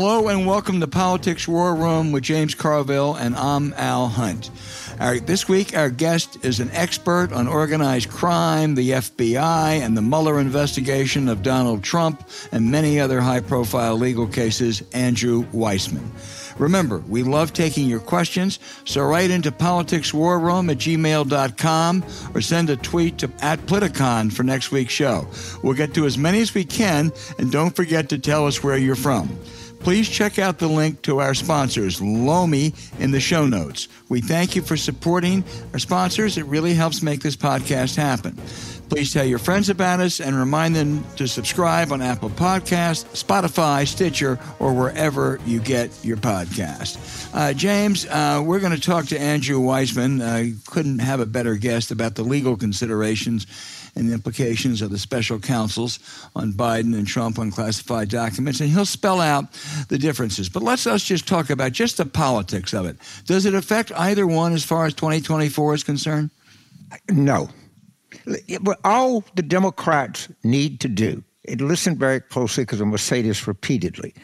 Hello and welcome to Politics War Room with James Carville and I'm Al Hunt. Our, this week, our guest is an expert on organized crime, the FBI, and the Mueller investigation of Donald Trump and many other high profile legal cases, Andrew Weissmann. Remember, we love taking your questions, so write into politicswarroom at gmail.com or send a tweet to at Politicon for next week's show. We'll get to as many as we can, and don't forget to tell us where you're from please check out the link to our sponsors, Lomi, in the show notes. We thank you for supporting our sponsors. It really helps make this podcast happen. Please tell your friends about us and remind them to subscribe on Apple Podcasts, Spotify, Stitcher, or wherever you get your podcast. Uh, James, uh, we're going to talk to Andrew Weissmann. Uh, couldn't have a better guest about the legal considerations and the implications of the special counsels on Biden and Trump on classified documents, and he'll spell out the differences. But let's us just talk about just the politics of it. Does it affect either one as far as 2024 is concerned? No. But All the Democrats need to do, and listen very closely because I'm going to say this repeatedly,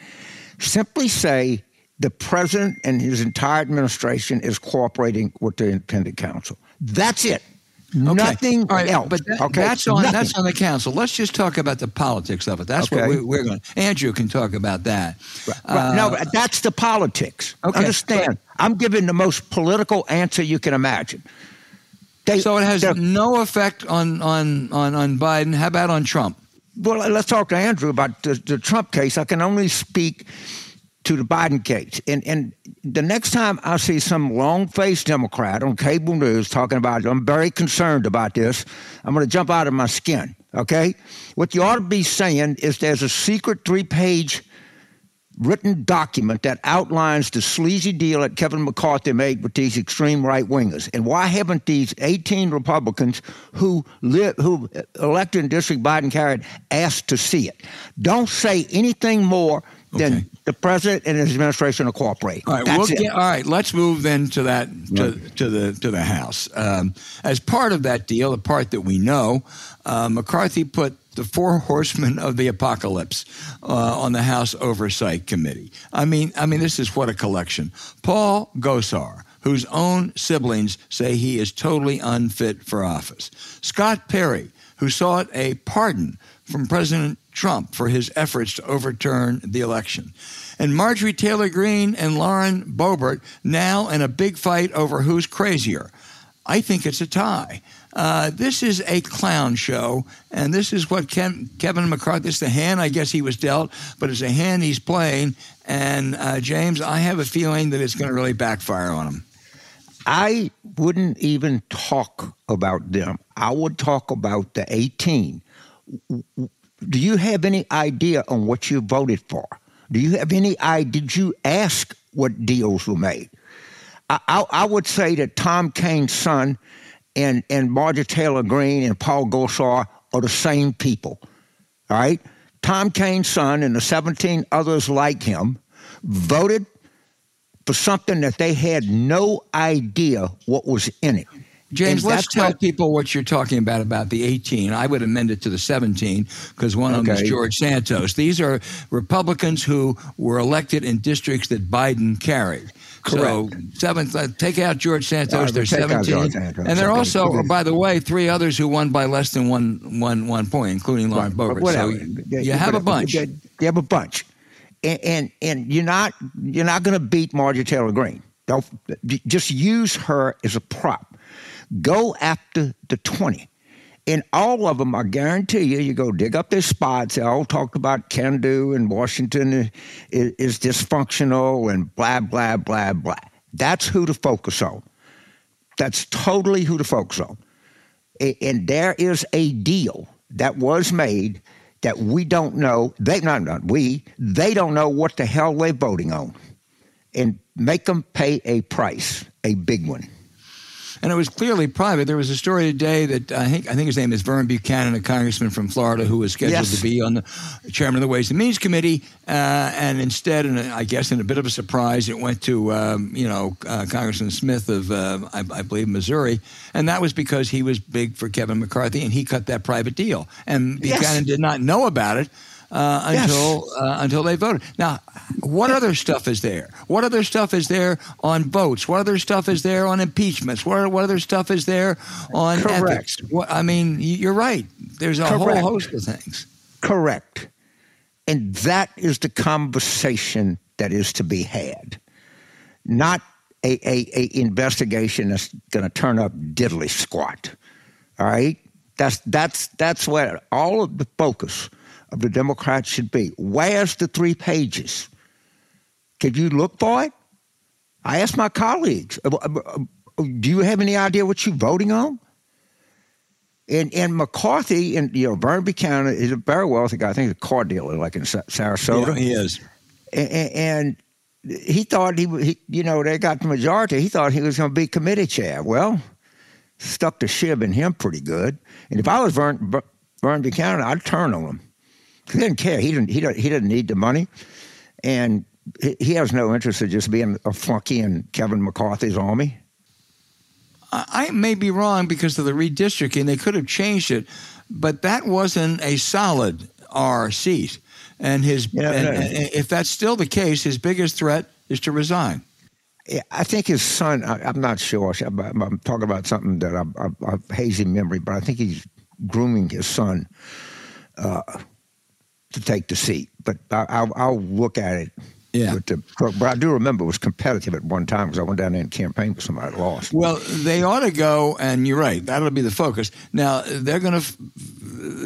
simply say the president and his entire administration is cooperating with the independent counsel. That's it. Okay. Nothing right, else. But that, okay? that's on Nothing. that's on the council. Let's just talk about the politics of it. That's okay. what we, are going. Andrew can talk about that. Right. Uh, no, that's the politics. Okay. Understand? I'm giving the most political answer you can imagine. They, so it has no effect on, on, on, on Biden. How about on Trump? Well, let's talk to Andrew about the, the Trump case. I can only speak to the Biden case. And and the next time I see some long faced Democrat on cable news talking about, I'm very concerned about this, I'm going to jump out of my skin. Okay? What you ought to be saying is there's a secret three page written document that outlines the sleazy deal that Kevin McCarthy made with these extreme right wingers. And why haven't these 18 Republicans who live, who elected in District Biden carried asked to see it? Don't say anything more okay. the president and his administration will cooperate. All right, we'll get, all right. Let's move then to that to, right. to the to the House. Um, as part of that deal, the part that we know, uh, McCarthy put the four horsemen of the apocalypse uh, on the House Oversight Committee. I mean, I mean, this is what a collection. Paul Gosar, whose own siblings say he is totally unfit for office. Scott Perry, who sought a pardon from President Trump for his efforts to overturn the election. And Marjorie Taylor Greene and Lauren Boebert now in a big fight over who's crazier. I think it's a tie. Uh, this is a clown show, and this is what Ken, Kevin McCarthy, the hand I guess he was dealt, but it's a hand he's playing. And uh, James, I have a feeling that it's going to really backfire on him. I wouldn't even talk about them. I would talk about the 18 do you have any idea on what you voted for? Do you have any idea? Did you ask what deals were made? I, I, I would say that Tom Kean's son and, and Marjorie Taylor Greene and Paul Gosar are the same people. All right? Tom Kean's son and the 17 others like him voted for something that they had no idea what was in it. James, let's tell what, people what you're talking about about the 18. I would amend it to the 17 because one of them is George Santos. These are Republicans who were elected in districts that Biden carried. Correct. So seventh, uh, take out George Santos. There's 17, Santos. and there are also, by the way, three others who won by less than one, one, one point, including Lauren right. Boebert. So you, you have a bunch. You have a bunch, and and, and you're not you're not going to beat Marjorie Taylor Greene. Don't just use her as a prop. Go after the 20. In all of them, I guarantee you, you go dig up their spots. They all talk about can do and Washington is, is dysfunctional and blah, blah, blah, blah. That's who to focus on. That's totally who to focus on. And there is a deal that was made that we don't know. They not, not we. They don't know what the hell they're voting on, and make them pay a price, a big one and it was clearly private. There was a story today that I think I think his name is Vern Buchanan, a congressman from Florida, who was scheduled yes. to be on the chairman of the Ways and Means Committee, uh, and instead, and I guess in a bit of a surprise, it went to um, you know uh, Congressman Smith of uh, I, I, believe Missouri, and that was because he was big for Kevin McCarthy, and he cut that private deal, and Buchanan yes. did not know about it uh, until yes. uh, until they voted. Now, what other stuff is there? What other stuff is there on votes? What other stuff is there on impeachments? What, what other stuff is there on Correct. ethics? What, I mean, you're right. There's a Correct. whole host of things. Correct. And that is the conversation that is to be had, not a, a, a investigation that's going to turn up diddly squat. All right, that's that's that's where all of the focus of the Democrats should be. Where's the three pages? Could you look for it? I asked my colleagues, uh, uh, uh, do you have any idea what you're voting on? And and McCarthy and you know Vern Buchanan is a very wealthy guy. I think he's a car dealer, like in Sarasota. Yeah, he is. And, and he thought he, he, you know, they got the majority. He thought he was going to be committee chair. Well, stuck the shib in him pretty good. And if I was Vern, Vern Buchanan, I'd turn on him. He didn't care. He didn't. He didn't. He didn't need the money, and he has no interest in just being a flunky in Kevin McCarthy's army. I may be wrong because of the redistricting. They could have changed it, but that wasn't a solid R seat. And his, yeah, and, and if that's still the case, his biggest threat is to resign. I think his son. I, am not sure. I'm, I'm, talking about something that I, I, have hazy memory, but I think he's grooming his son. Uh, to take the seat, but I, will I'll look at it. Yeah. The, but I do remember it was competitive at one time because I went down there and campaigned for somebody that lost. Well, they ought to go, and you're right. That'll be the focus. Now they're going to.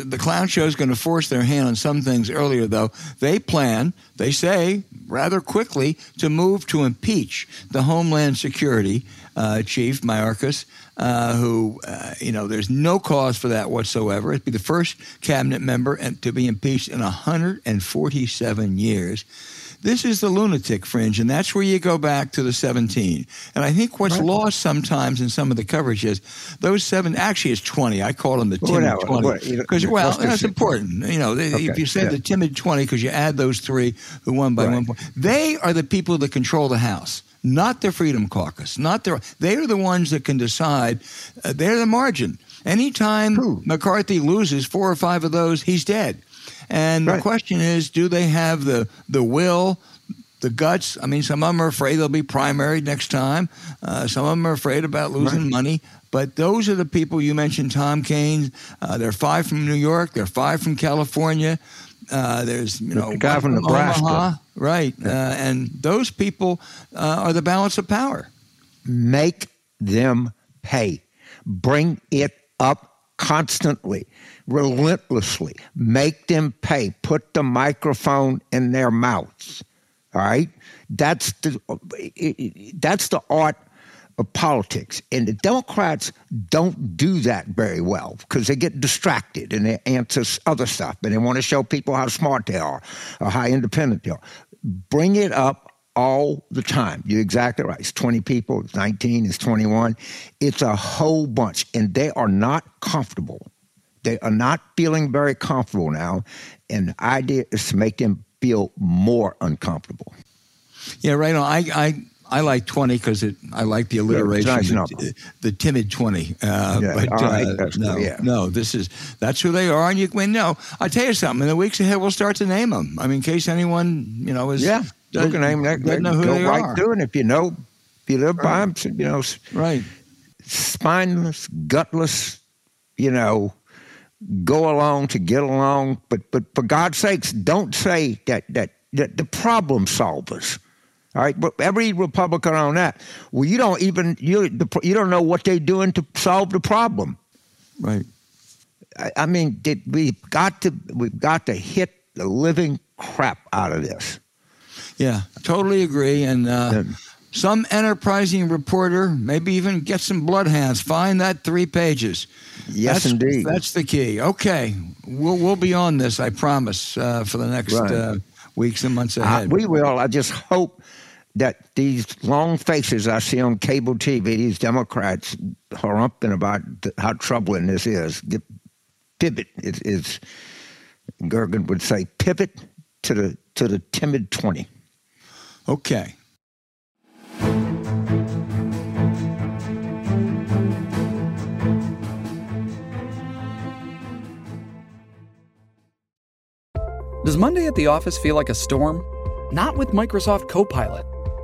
The clown show is going to force their hand on some things earlier, though. They plan, they say, rather quickly to move to impeach the Homeland Security uh, Chief Mayorkas uh, who, uh, you know, there's no cause for that whatsoever. It'd be the first cabinet member to be impeached in 147 years. This is the lunatic fringe, and that's where you go back to the 17. And I think what's right. lost sometimes in some of the coverage is those seven, actually, it's 20. I call them the timid 20. Because, well, that's important. You know, okay. if you say yeah. the timid 20, because you add those three who won by right. one point, they are the people that control the House not the Freedom Caucus, not their. They are the ones that can decide. Uh, they're the margin. Anytime True. McCarthy loses four or five of those, he's dead. And right. the question is, do they have the the will, the guts? I mean, some of them are afraid they'll be primary next time. Uh, some of them are afraid about losing right. money. But those are the people you mentioned. Tom Kean. Uh, they're five from New York. They're five from California. Uh, there's you know the guy from Nebraska, Omaha, right? Uh, and those people uh, are the balance of power. Make them pay. Bring it up constantly, relentlessly. Make them pay. Put the microphone in their mouths. All right, that's the that's the art of politics. And the Democrats don't do that very well because they get distracted and they answer other stuff and they want to show people how smart they are or how independent they are. Bring it up all the time. You're exactly right. It's 20 people, it's 19, it's 21. It's a whole bunch. And they are not comfortable. They are not feeling very comfortable now. And the idea is to make them feel more uncomfortable. Yeah, right on. I, I I like 20 because I like the alliteration, yeah, the, the, timid 20. Uh, yeah, but uh, no, yeah. no, this is that's who they are, and you can no. I'll tell you something. In the weeks ahead, we'll start to name them. I mean, in case anyone you know is yeah, at name that. Know who go they right are. and if you know, if you live right. by them, you know, right, spineless, gutless, you know, go along to get along. But but for God's sakes, don't say that that, that the problem solvers all right, but every Republican on that. Well, you don't even you you don't know what they're doing to solve the problem. Right. I, I mean, did, we've got to we've got to hit the living crap out of this. Yeah, totally agree. And uh, some enterprising reporter, maybe even get some bloodhounds, find that three pages. Yes, that's, indeed. That's the key. Okay, we'll we'll be on this. I promise uh, for the next right. uh, weeks and months ahead. We will. I just hope that these long faces I see on cable TV, these Democrats harumping about how troubling this is. Pivot is, is Gergen would say, pivot to the to the timid twenty. Okay. Does Monday at the office feel like a storm? Not with Microsoft Copilot.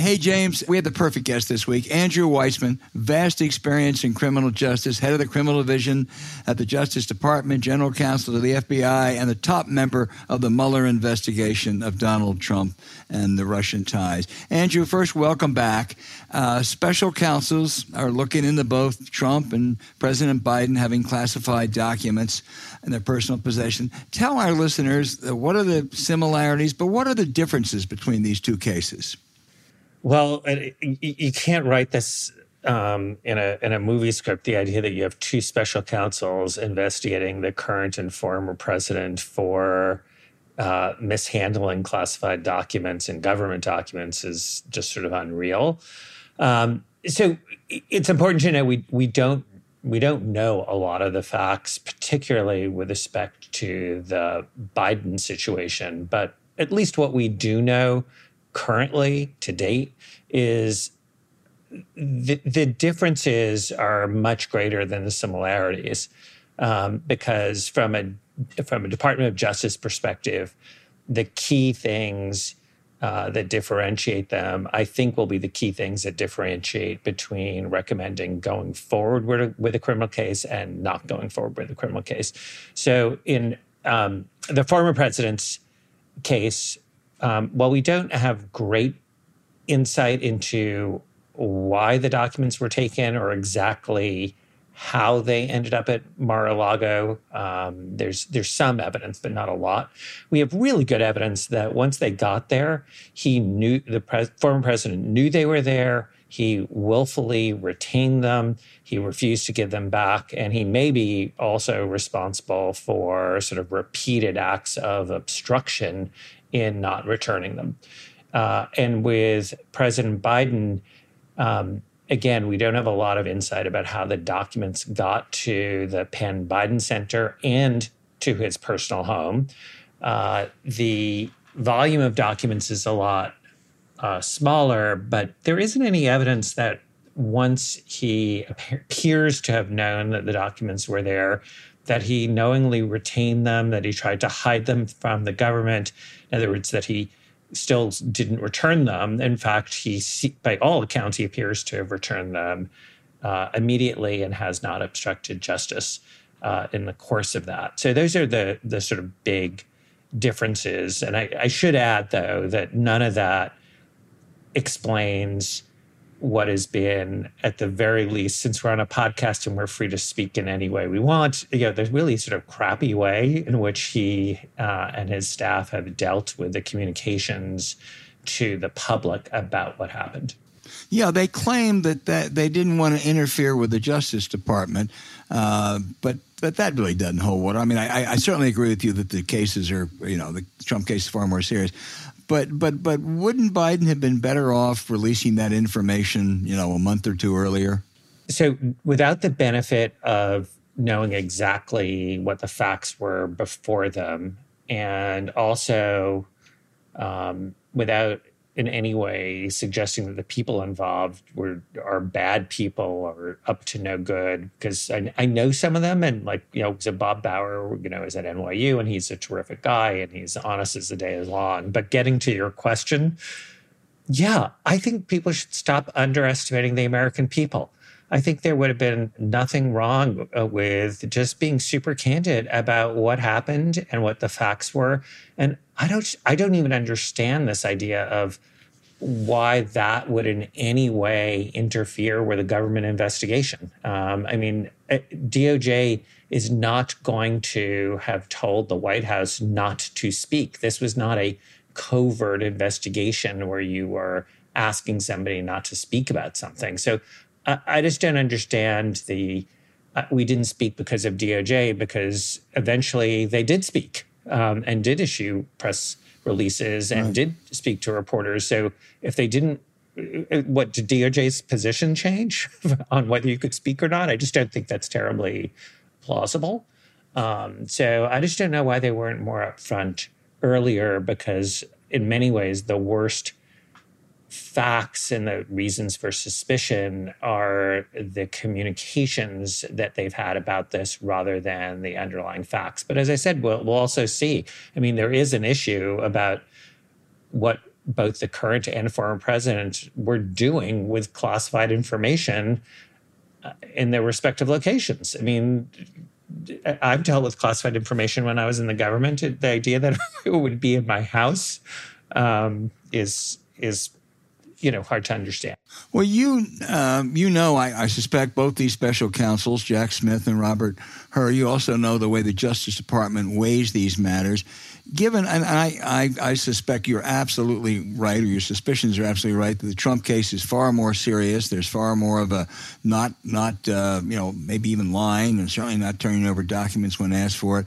Hey, James, we had the perfect guest this week. Andrew Weissmann, vast experience in criminal justice, head of the criminal division at the Justice Department, general counsel to the FBI, and the top member of the Mueller investigation of Donald Trump and the Russian ties. Andrew, first, welcome back. Uh, special counsels are looking into both Trump and President Biden having classified documents in their personal possession. Tell our listeners uh, what are the similarities, but what are the differences between these two cases? Well, you can't write this um, in a in a movie script. The idea that you have two special counsels investigating the current and former president for uh, mishandling classified documents and government documents is just sort of unreal. Um, so it's important to know we we don't we don't know a lot of the facts, particularly with respect to the Biden situation. But at least what we do know currently to date is the, the differences are much greater than the similarities um, because from a from a Department of Justice perspective, the key things uh, that differentiate them, I think, will be the key things that differentiate between recommending going forward with a, with a criminal case and not going forward with a criminal case. So, in um, the former president's case, um, while we don't have great insight into why the documents were taken or exactly how they ended up at Mar-a-Lago. Um, there's there's some evidence, but not a lot. We have really good evidence that once they got there, he knew the pres- former president knew they were there. He willfully retained them. He refused to give them back, and he may be also responsible for sort of repeated acts of obstruction in not returning them. Uh, and with President Biden, um, again, we don't have a lot of insight about how the documents got to the Penn Biden Center and to his personal home. Uh, the volume of documents is a lot uh, smaller, but there isn't any evidence that once he appears to have known that the documents were there, that he knowingly retained them, that he tried to hide them from the government. In other words, that he still didn't return them. In fact, he, by all accounts, he appears to have returned them uh, immediately and has not obstructed justice uh, in the course of that. So those are the the sort of big differences. And I, I should add, though, that none of that explains what has been at the very least since we're on a podcast and we're free to speak in any way we want you know there's really sort of crappy way in which he uh, and his staff have dealt with the communications to the public about what happened yeah, they claim that, that they didn't want to interfere with the Justice Department, uh, but but that really doesn't hold water. I mean, I, I certainly agree with you that the cases are, you know, the Trump case is far more serious. But but but wouldn't Biden have been better off releasing that information, you know, a month or two earlier? So without the benefit of knowing exactly what the facts were before them, and also um, without in any way suggesting that the people involved were are bad people or up to no good because I, I know some of them and like you know so Bob Bauer you know is at NYU and he's a terrific guy and he's honest as the day is long but getting to your question Yeah, I think people should stop underestimating the American people. I think there would have been nothing wrong uh, with just being super candid about what happened and what the facts were. And I don't, I don't even understand this idea of why that would in any way interfere with a government investigation. Um, I mean, uh, DOJ is not going to have told the White House not to speak. This was not a covert investigation where you were asking somebody not to speak about something. So I just don't understand the. Uh, we didn't speak because of DOJ because eventually they did speak um, and did issue press releases and right. did speak to reporters. So if they didn't, uh, what did DOJ's position change on whether you could speak or not? I just don't think that's terribly plausible. Um, so I just don't know why they weren't more upfront earlier because in many ways the worst facts and the reasons for suspicion are the communications that they've had about this rather than the underlying facts. But as I said, we'll, we'll also see. I mean, there is an issue about what both the current and former president were doing with classified information uh, in their respective locations. I mean, I've dealt with classified information when I was in the government. The idea that it would be in my house um, is is you know hard to understand. Well, you um, you know, I, I, suspect both these special counsels, Jack Smith and Robert Hur. You also know the way the Justice Department weighs these matters. Given, and I, I, I suspect you're absolutely right, or your suspicions are absolutely right, that the Trump case is far more serious. There's far more of a not, not, uh, you know, maybe even lying, and certainly not turning over documents when asked for it.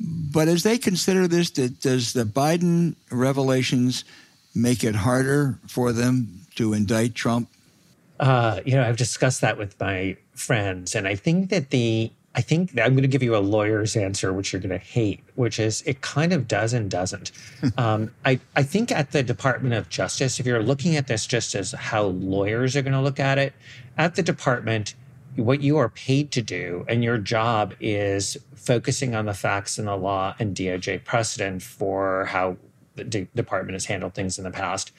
But as they consider this, does the Biden revelations make it harder for them to indict Trump? Uh, you know, I've discussed that with my friends, and I think that the I think I'm going to give you a lawyer's answer, which you're going to hate, which is it kind of does and doesn't. um, I, I think at the Department of Justice, if you're looking at this just as how lawyers are going to look at it, at the department, what you are paid to do and your job is focusing on the facts and the law and DOJ precedent for how the de- department has handled things in the past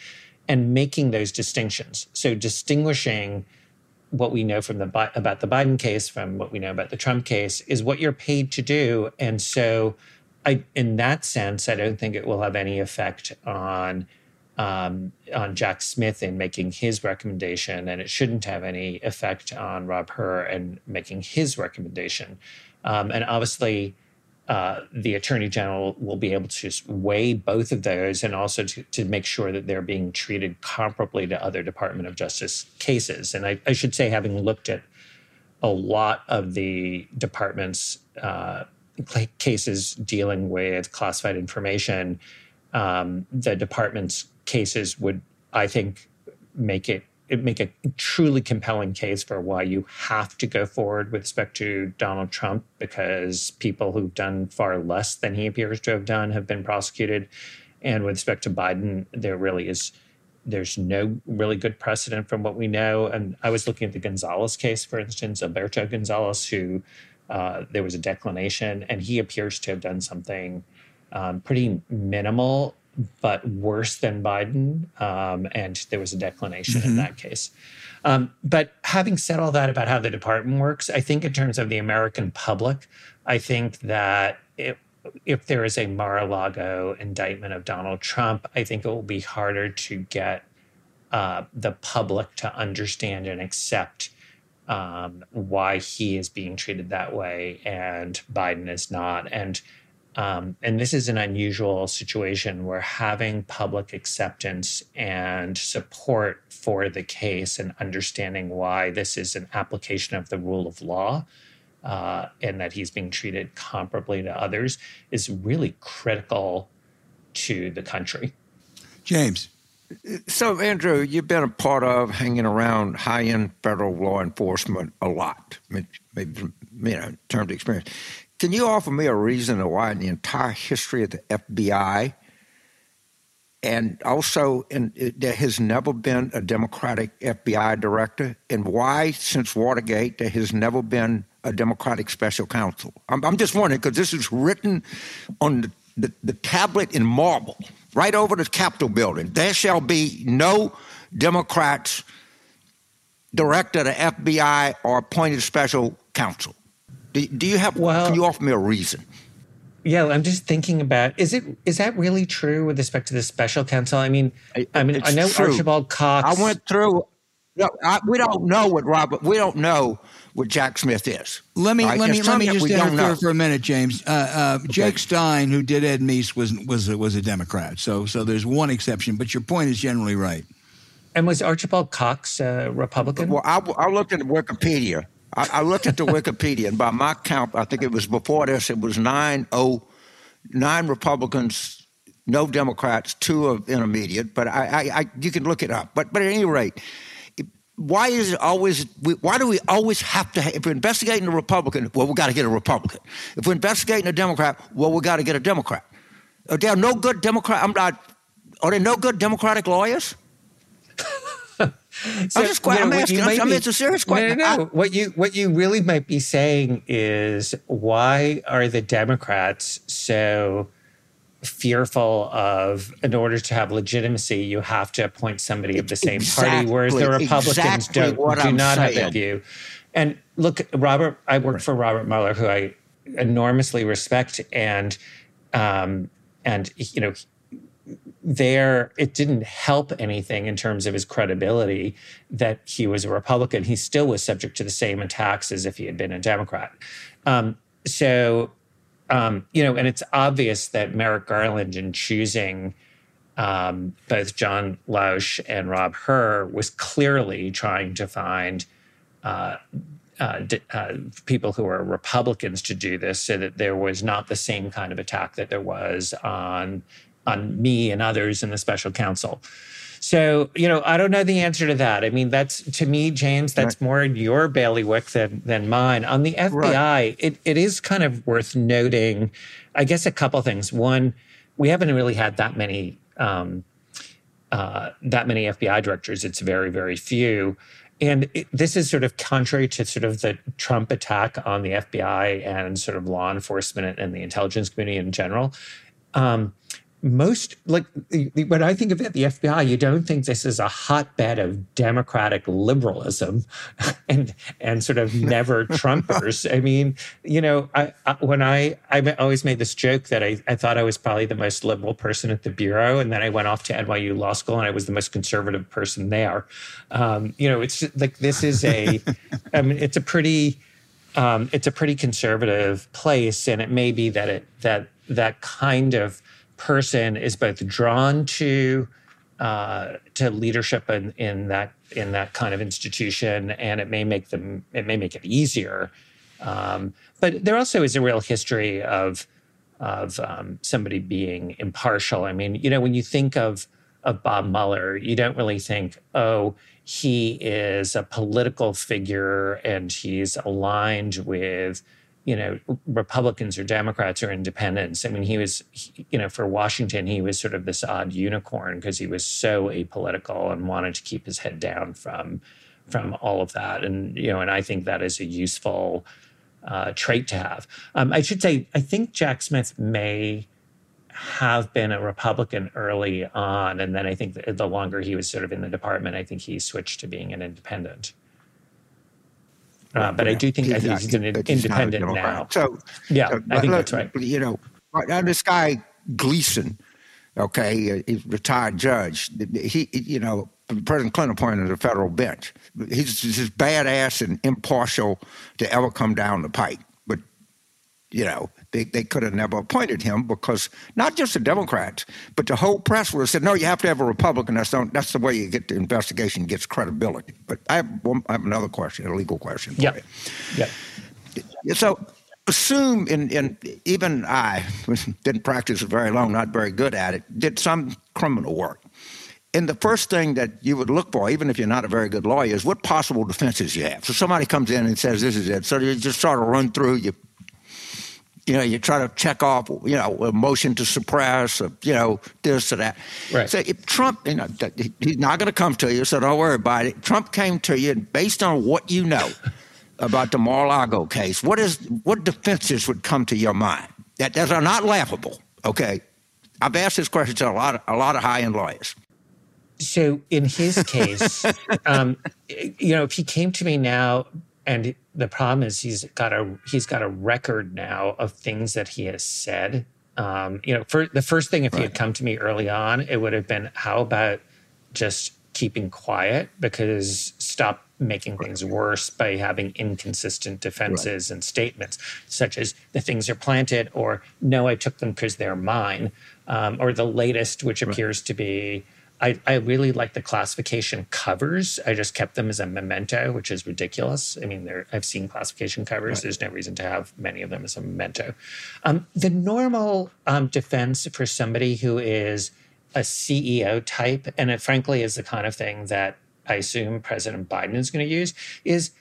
and making those distinctions. So distinguishing what we know from the about the Biden case from what we know about the Trump case is what you're paid to do. And so I in that sense, I don't think it will have any effect on um, on Jack Smith in making his recommendation, and it shouldn't have any effect on Rob Hur and making his recommendation. Um, and obviously, uh, the attorney general will be able to weigh both of those and also to, to make sure that they're being treated comparably to other Department of Justice cases. And I, I should say, having looked at a lot of the department's uh, cases dealing with classified information, um, the department's cases would, I think, make it make a truly compelling case for why you have to go forward with respect to Donald Trump because people who've done far less than he appears to have done have been prosecuted. And with respect to Biden, there really is there's no really good precedent from what we know. And I was looking at the Gonzales case, for instance, Alberto Gonzales, who uh, there was a declination, and he appears to have done something um, pretty minimal but worse than Biden. Um, and there was a declination mm-hmm. in that case. Um, but having said all that about how the department works, I think in terms of the American public, I think that it, if there is a Mar-a-Lago indictment of Donald Trump, I think it will be harder to get uh, the public to understand and accept um, why he is being treated that way and Biden is not. And um, and this is an unusual situation where having public acceptance and support for the case and understanding why this is an application of the rule of law uh, and that he's being treated comparably to others is really critical to the country. James. So, Andrew, you've been a part of hanging around high end federal law enforcement a lot, maybe you know, in terms of experience. Can you offer me a reason why in the entire history of the FBI and also in, there has never been a Democratic FBI director, and why, since Watergate, there has never been a Democratic special counsel? I'm, I'm just wondering because this is written on the, the, the, tablet in marble right over the Capitol building. There shall be no Democrats director of the FBI or appointed special counsel. Do, do you have? Well, can you offer me a reason? Yeah, I'm just thinking about is it is that really true with respect to the special counsel? I mean, I mean, It's I know true. Archibald Cox. I went through. No, I, we don't know what Robert. We don't know what Jack Smith is. Let me Right? let me let me just we interfere for a minute, James. Uh, uh, Jake Stein, who did Ed Meese, was was a, was a Democrat. So so there's one exception, but your point is generally right. and was Archibald Cox a Republican? Well, I, I looked at Wikipedia. I, I looked at the Wikipedia, and by my count, I think it was before this. It was nine oh nine Republicans, no Democrats, two of intermediate. But I, I, I you can look it up. But but at any rate, why is it always? Why do we always have to? If we're investigating a Republican, well, we got to get a Republican. If we're investigating a Democrat, well, we got to get a Democrat. Are there no good Democrat? I'm not. Are there no good Democratic lawyers? So, I'm just. I'm asking. you I'm, might I mean, be- it's a serious No, question. no, no. I- what you what you really might be saying is why are the Democrats so fearful of in order to have legitimacy you have to appoint somebody of the same party whereas the Republicans exactly don't what do I'm not have that view. And look, Robert, I work for Robert Mueller, who I enormously respect, and um, and you know there it didn't help anything in terms of his credibility that he was a Republican. He still was subject to the same attacks as if he had been a Democrat. Um, so, um, you know, and it's obvious that Merrick Garland, in choosing um, both John Lausch and Rob Hur, was clearly trying to find uh, uh, uh, people who are Republicans to do this, so that there was not the same kind of attack that there was on on me and others in the special counsel. So you know, I don't know the answer to that. I mean, that's to me, James, that's more your bailiwick than than mine. On the FBI, it, it is kind of worth noting, I guess, a couple things. One, we haven't really had that many um, uh, that many FBI directors. It's very, very few. And it, this is sort of contrary to sort of the Trump attack on the FBI and sort of law enforcement and the intelligence community in general. Um, most like when I think of it, the FBI, you don't think this is a hotbed of democratic liberalism and and sort of never Trumpers. I mean, you know, I, I when I I always made this joke that I, I thought I was probably the most liberal person at the bureau, and then I went off to NYU Law School and I was the most conservative person there. Um, you know, it's like this is a, I mean, it's a pretty um, it's a pretty conservative place, and it may be that it that that kind of person is both drawn to uh, to leadership in, in that in that kind of institution, and it may make them it may make it easier. Um, but there also is a real history of of um, somebody being impartial. I mean, you know, when you think of of Bob Mueller, you don't really think, oh, he is a political figure and he's aligned with, you know, Republicans or Democrats or independents. I mean, he was, you know, for Washington, he was sort of this odd unicorn because he was so apolitical and wanted to keep his head down from from all of that. And you know, and I think that is a useful uh, trait to have. Um, I should say, I think Jack Smith may have been a Republican early on, and then I think the longer he was sort of in the department, I think he switched to being an independent. Uh, but I do think think he's an he's independent now. So Yeah, so, I think look, that's right. You know, this guy Gleeson, okay, uh, he's a retired judge. He, you know, President Clinton appointed the federal bench. He's just badass and impartial to ever come down the pike. But you know, they, they could have never appointed him because not just the Democrats, but the whole press would have said, no, you have to have a Republican. That's, not, that's the way you get the investigation gets credibility. But I have, one, I have another question, a legal question. for Yeah, you. yeah. Yeah, So assume, and, and even I didn't practice it very long, not very good at it, did some criminal work. And the first thing that you would look for, even if you're not a very good lawyer, is what possible defenses you have. So somebody comes in and says, "This is it." So you just sort of run through. You, you know, you try to check off, you know, a motion to suppress, or, you know, this or that. Right. So if Trump, you know, he's not going to come to you, so don't worry about it. Trump came to you, and based on what you know about the Mar-a-Lago case, what is what defenses would come to your mind that, that are not laughable? Okay, I've asked this question to a lot of, a lot of high end lawyers. So in his case, um, you know, if he came to me now, and the problem is he's got a he's got a record now of things that he has said. Um, you know, for the first thing, if right. he had come to me early on, it would have been, "How about just keeping quiet because stop making things worse by having inconsistent defenses right. and statements, such as the things are planted, or no, I took them because they're mine, um, or the latest, which appears to be. I, I really like the classification covers. I just kept them as a memento, which is ridiculous. I mean, I've seen classification covers. Right. There's no reason to have many of them as a memento. Um, the normal um, defense for somebody who is a CEO type, and it frankly is the kind of thing that I assume President Biden is going to use, is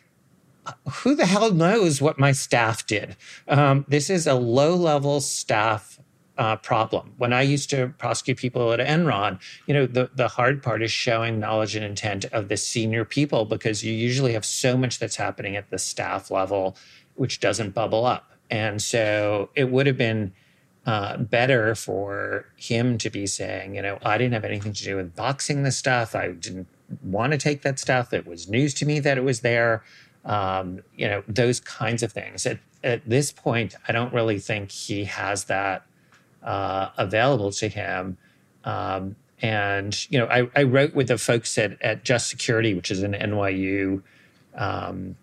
who the hell knows what my staff did? Um, this is a low level staff uh, problem. When I used to prosecute people at Enron, you know, the, the hard part is showing knowledge and intent of the senior people because you usually have so much that's happening at the staff level, which doesn't bubble up. And so it would have been uh, better for him to be saying, you know, I didn't have anything to do with boxing the stuff. I didn't want to take that stuff. It was news to me that it was there. Um, you know, those kinds of things. At, at this point, I don't really think he has that uh, available to him. Um, and, you know, I, I, wrote with the folks at, at Just Security, which is an NYU um,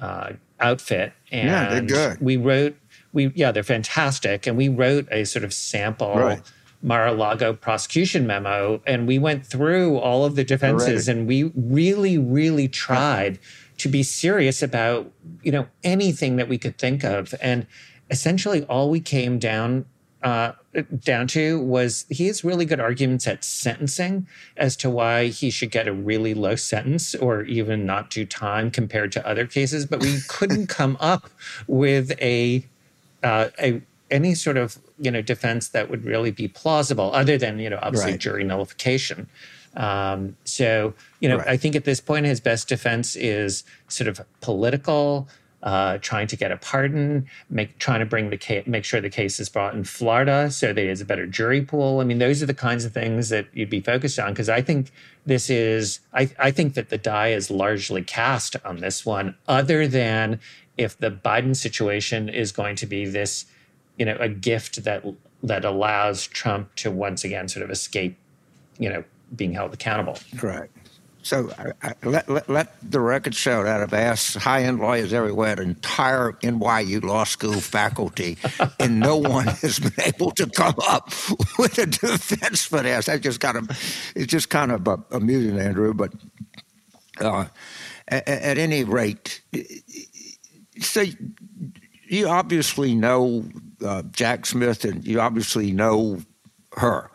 uh, outfit. And yeah, they're good. We wrote we yeah they're fantastic and we wrote a sort of sample right. Mar-a-Lago prosecution memo and we went through all of the defenses and we really really tried to be serious about you know anything that we could think of and essentially all we came down uh, down to was he has really good arguments at sentencing as to why he should get a really low sentence or even not do time compared to other cases, but we couldn't come up with a uh, a, any sort of you know defense that would really be plausible, other than you know obviously right. jury nullification. Um, so you know, right. I think at this point his best defense is sort of political. Uh, trying to get a pardon, make trying to bring the case, make sure the case is brought in Florida so there's a better jury pool. I mean, those are the kinds of things that you'd be focused on because I think this is I, I think that the die is largely cast on this one, other than if the Biden situation is going to be this, you know, a gift that that allows Trump to once again sort of escape, you know, being held accountable. Correct. So I, I, let, let, let, the record show that I've asked high-end lawyers everywhere, the entire NYU law school faculty, and no one has been able to come up with a defense for this. That just kind of, it's just kind of uh, amusing, Andrew. But uh, at, at, any rate, so you obviously know uh, Jack Smith, and you obviously know Hur.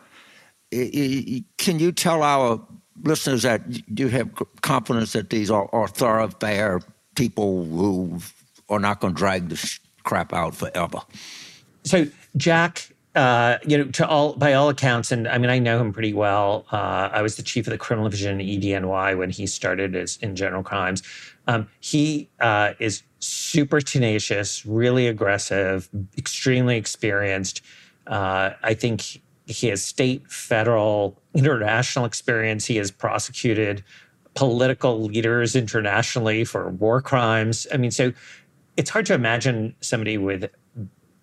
Can you tell our listeners that you have confidence that these are, are thoroughfare people who are not going to drag this crap out forever? So Jack uh, you know, to all by all accounts, and I mean, I know him pretty well. Uh, I was the chief of the criminal division in EDNY when he started as in general crimes. Um, he uh, is super tenacious, really aggressive, extremely experienced. Uh, I think he has state, federal, international experience. He has prosecuted political leaders internationally for war crimes. I mean, so it's hard to imagine somebody with,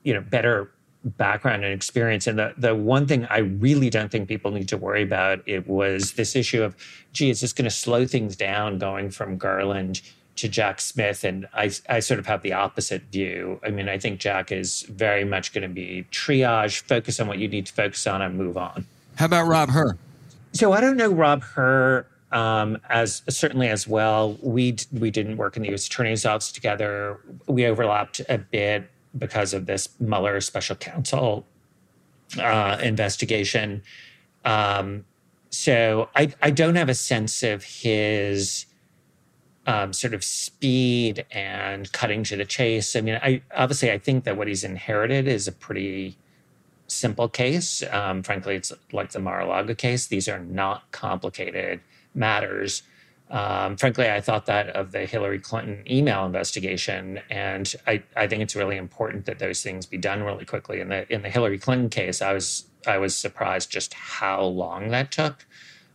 you know, better background and experience. And the, the one thing I really don't think people need to worry about it was this issue of, gee, is this going to slow things down going from Garland to Jack Smith? And I, I sort of have the opposite view. I mean, I think Jack is very much going to be triage, focus on what you need to focus on, and move on. How about Rob Hur? So I don't know Rob Hur um, as certainly as well. We we didn't work in the U.S. Attorney's Office together. We overlapped a bit because of this Mueller special counsel uh, investigation. Um, so I, I don't have a sense of his um, sort of speed and cutting to the chase. I mean, I obviously I think that what he's inherited is a pretty simple case. Um, frankly, it's like the Mar-a-Lago case. These are not complicated matters. Um, frankly, I thought that of the Hillary Clinton email investigation, and I, I think it's really important that those things be done really quickly. In the in the Hillary Clinton case, I was I was surprised just how long that took.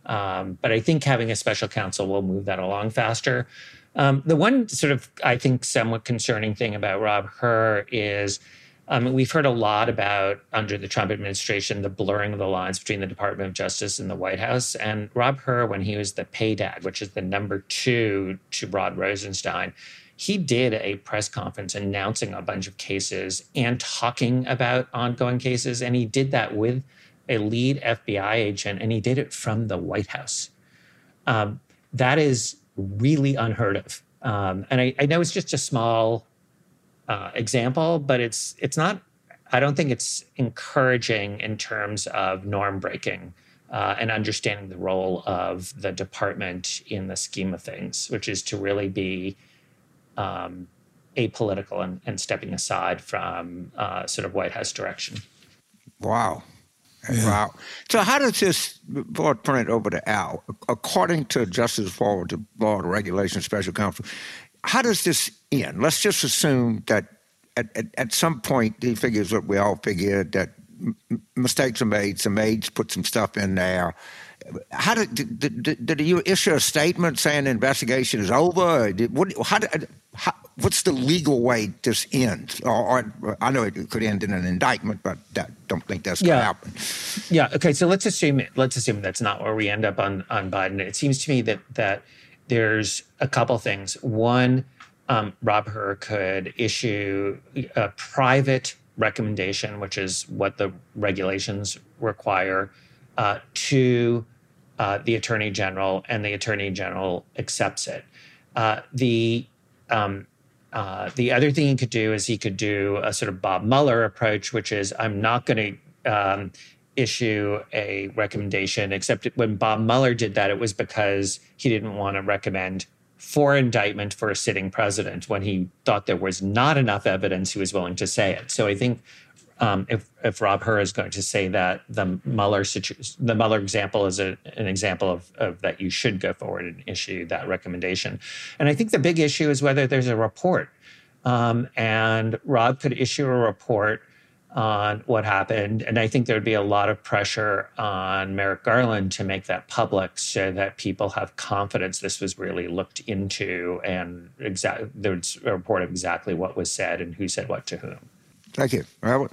Um, but I think having a special counsel will move that along faster. Um, the one sort of I think somewhat concerning thing about Rob Hur is um, we've heard a lot about under the Trump administration the blurring of the lines between the Department of Justice and the White House. And Rob Hur, when he was the PADAG, which is the number two to Rod Rosenstein, he did a press conference announcing a bunch of cases and talking about ongoing cases. And he did that with a lead FBI agent, and he did it from the White House. Um, that is really unheard of. Um, and I, I know it's just a small uh, example, but it's it's not. I don't think it's encouraging in terms of norm breaking uh, and understanding the role of the department in the scheme of things, which is to really be um, apolitical and, and, stepping aside from uh, sort of White House direction. Wow. Yeah. Wow. So, how does this, I turn it over to Al, according to Justice Forward, the Law and Regulation Special Counsel, how does this end? Let's just assume that at, at, at some point he figures what we all figure that m- mistakes are made. Some aides put some stuff in there. How did did, did, did you issue a statement saying the investigation is over? Did, what, how, how, what's the legal way this ends? Or, or, I know it could end in an indictment, but I don't think that's going to happen. Yeah. Okay. So let's assume let's assume that's not where we end up on on Biden. It seems to me that that there's a couple things. One, um, Rob Hur could issue a private recommendation, which is what the regulations require, uh, to uh, the attorney general, and the attorney general accepts it. Uh, the um, uh, the other thing he could do is he could do a sort of Bob Mueller approach, which is I'm not going to um, issue a recommendation, except when Bob Mueller did that, it was because he didn't want to recommend for indictment for a sitting president when he thought there was not enough evidence he was willing to say it. So I think um, if if Rob Hur is going to say that the Mueller situ- the Mueller example is a, an example of, of that you should go forward and issue that recommendation. And I think the big issue is whether there's a report. Um, and Rob could issue a report on what happened. And I think there'd be a lot of pressure on Merrick Garland to make that public so that people have confidence this was really looked into and exactly there's a report of exactly what was said and who said what to whom. Thank you. Robert.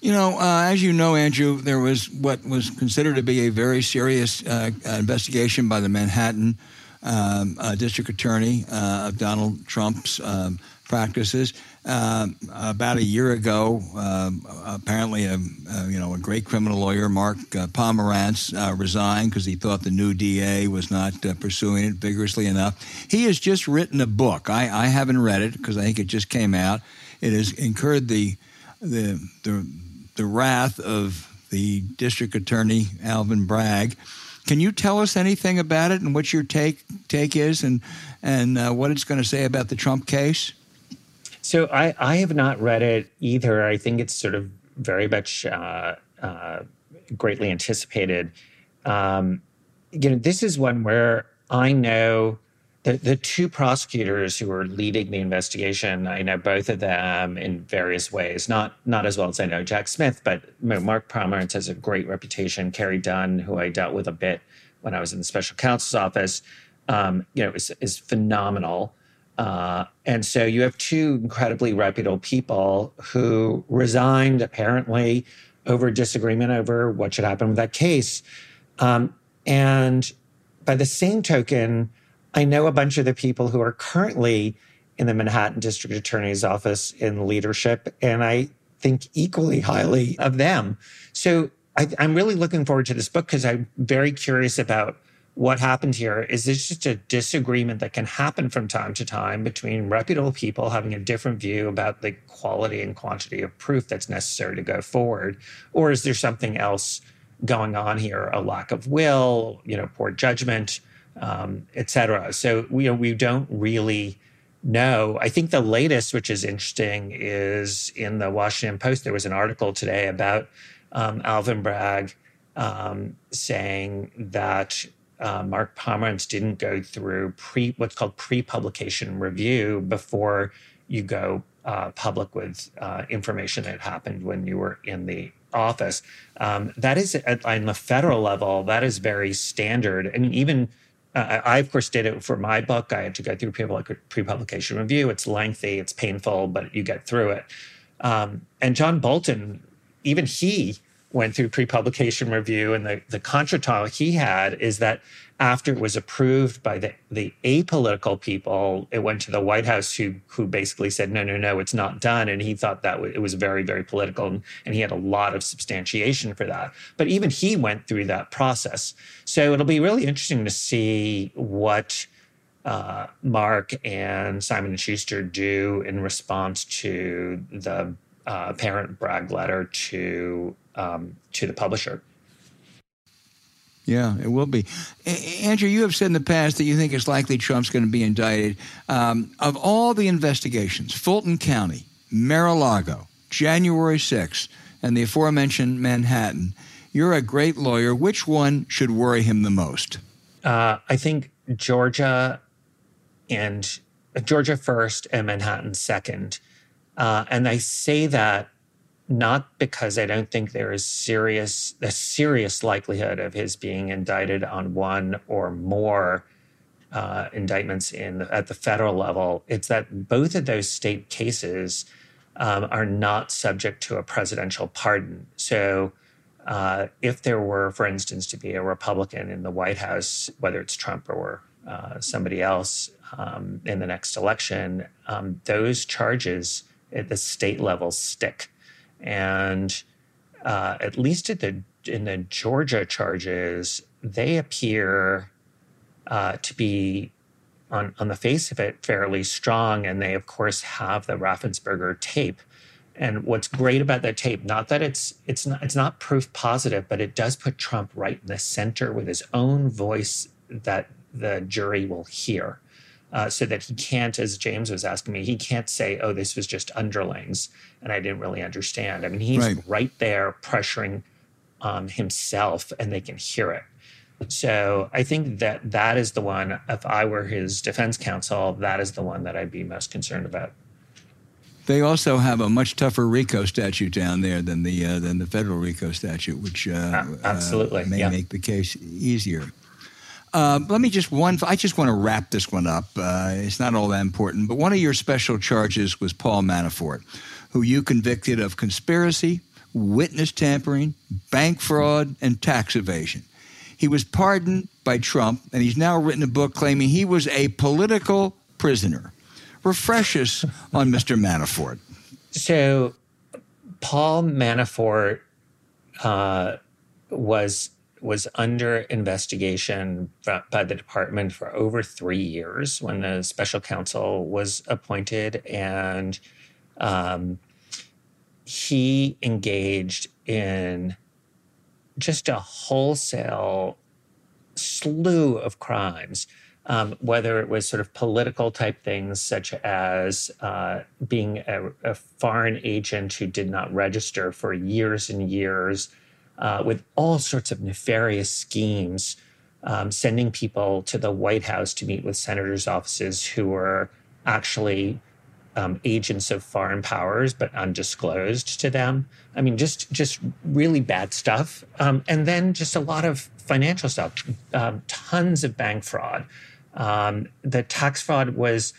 You know, uh, as you know, Andrew, there was what was considered to be a very serious uh, investigation by the Manhattan um, uh, district attorney uh, of Donald Trump's um, practices. Uh, about a year ago, uh, apparently, a, a, you know, a great criminal lawyer, Mark uh, Pomerantz, uh, resigned because he thought the new DA was not uh, pursuing it vigorously enough. He has just written a book. I, I haven't read it because I think it just came out. It has incurred the the the, the wrath of the district attorney Alvin Bragg. Can you tell us anything about it and what your take take is and and uh, what it's going to say about the Trump case? So I, I have not read it either. I think it's sort of very much uh, uh, greatly anticipated. Um, you know, this is one where I know the, the two prosecutors who are leading the investigation. I know both of them in various ways, not not as well as I know Jack Smith, but Mark Pomerantz has a great reputation. Carey Dunne, who I dealt with a bit when I was in the special counsel's office, um, you know, is, is phenomenal. Uh, and so you have two incredibly reputable people who resigned apparently over disagreement over what should happen with that case. Um, and by the same token, I know a bunch of the people who are currently in the Manhattan District Attorney's Office in leadership, and I think equally highly of them. So I, I'm really looking forward to this book because I'm very curious about what happened here. Is this just a disagreement that can happen from time to time between reputable people having a different view about the quality and quantity of proof that's necessary to go forward? Or is there something else going on here? A lack of will you know poor judgment um, et cetera so we, we don't really know i think the latest which is interesting is in the washington post there was an article today about um, alvin bragg um, saying that uh, Mark Pomerantz didn't go through pre what's called pre-publication review before you go uh, public with uh, information that happened when you were in the office. Um, that is at, on the federal level. That is very standard. I mean, even uh, I, of course, did it for my book. I had to go through pre-publication review. It's lengthy, it's painful, but you get through it. Um, and John Bolton, even he went through pre-publication review, and the the contretemps he had is that after it was approved by the, the apolitical people, it went to the White House, who who basically said, no, no, no, it's not done. And he thought that it was very, very political, and, and he had a lot of substantiation for that. But even he went through that process. So it'll be really interesting to see what uh, Mark and Simon and Schuster do in response to the uh, apparent Bragg letter to um, to the publisher. Yeah, it will be. Andrew, you have said in the past that you think it's likely Trump's going to be indicted. Um, of all the investigations, Fulton County, Mar-a-Lago, January 6th, and the aforementioned Manhattan, you're a great lawyer. Which one should worry him the most? Uh, I think Georgia and uh, Georgia first and Manhattan second. Uh, and I say that not because I don't think there is serious a serious likelihood of his being indicted on one or more uh, indictments in at the federal level. It's that both of those state cases um, are not subject to a presidential pardon. So. Uh, if there were, for instance, to be a Republican in the White House, whether it's Trump or uh, somebody else um, in the next election, um, those charges at the state level stick and uh, at least at the in the Georgia charges, they appear uh, to be on on the face of it fairly strong, and they of course have the Raffensperger tape. And what's great about that tape, not that it's it's not it's not proof positive, but it does put Trump right in the center with his own voice that the jury will hear uh, so that he can't, as James was asking me, he can't say, oh, this was just underlings and I didn't really understand. I mean, he's right, right there pressuring um, himself and they can hear it. So I think that that is the one, if I were his defense counsel, that is the one that I'd be most concerned about. They also have a much tougher RICO statute down there than the uh, than the federal RICO statute, which uh, absolutely uh, may yeah. make the case easier. Uh, let me just one. I just want to wrap this one up. Uh, it's not all that important, but one of your special charges was Paul Manafort, who you convicted of conspiracy, witness tampering, bank fraud, and tax evasion. He was pardoned by Trump, and he's now written a book claiming he was a political prisoner. Refresh us on Mr. Manafort. So, Paul Manafort uh, was was under investigation by the department for over three years when the special counsel was appointed. And um, he engaged in just a wholesale slew of crimes. Um, whether it was sort of political type things, such as uh, being a, a, foreign agent who did not register for years and years, uh, with all sorts of nefarious schemes, um, sending people to the White House to meet with senators' offices who were actually um, agents of foreign powers but undisclosed to them. I mean, just just really bad stuff, um, and then just a lot of financial stuff, um, tons of bank fraud. Um, the tax fraud was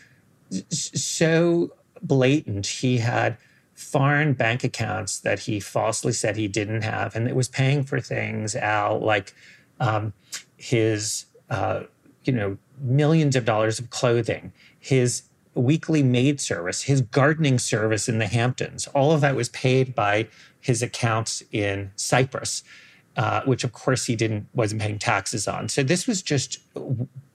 so blatant. He had foreign bank accounts that he falsely said he didn't have, and it was paying for things, Al, like um, his, uh, you know, millions of dollars of clothing, his weekly maid service, his gardening service in the Hamptons. All of that was paid by his accounts in Cyprus, uh, which of course he didn't wasn't paying taxes on. So this was just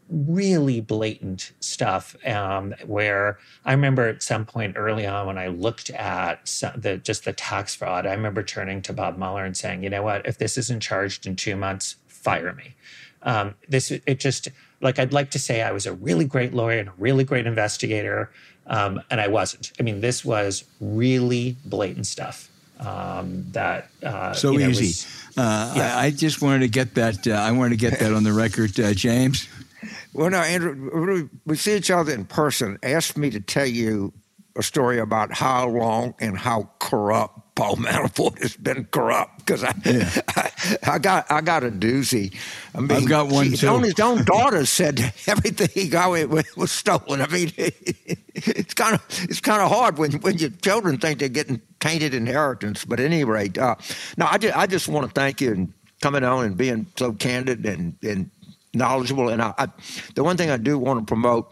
really blatant stuff um, where I remember at some point early on when I looked at some, the just the tax fraud, I remember turning to Bob Mueller and saying, you know what, if this isn't charged in two months, fire me. Um, this it just like I'd like to say I was a really great lawyer and a really great investigator, um, and I wasn't. I mean, this was really blatant stuff. um, that uh, so you know, easy. was- uh, yeah. I, I just wanted to get that. Uh, I wanted to get that on the record, uh, James. Well, no, Andrew, we- see each other in person. Ask me to tell you a story about how long and how corrupt Paul Manafort has been corrupt because I, I, I got I got a doozy. I mean, I've got one, his too. own- his own daughter said everything he got was, was stolen. I mean, it's kind of it's kind of hard when when your children think they're getting tainted inheritance. But at any rate, uh, no, I just, I just want to thank you and coming on and being so candid and and knowledgeable. And I, I, the one thing I do want to promote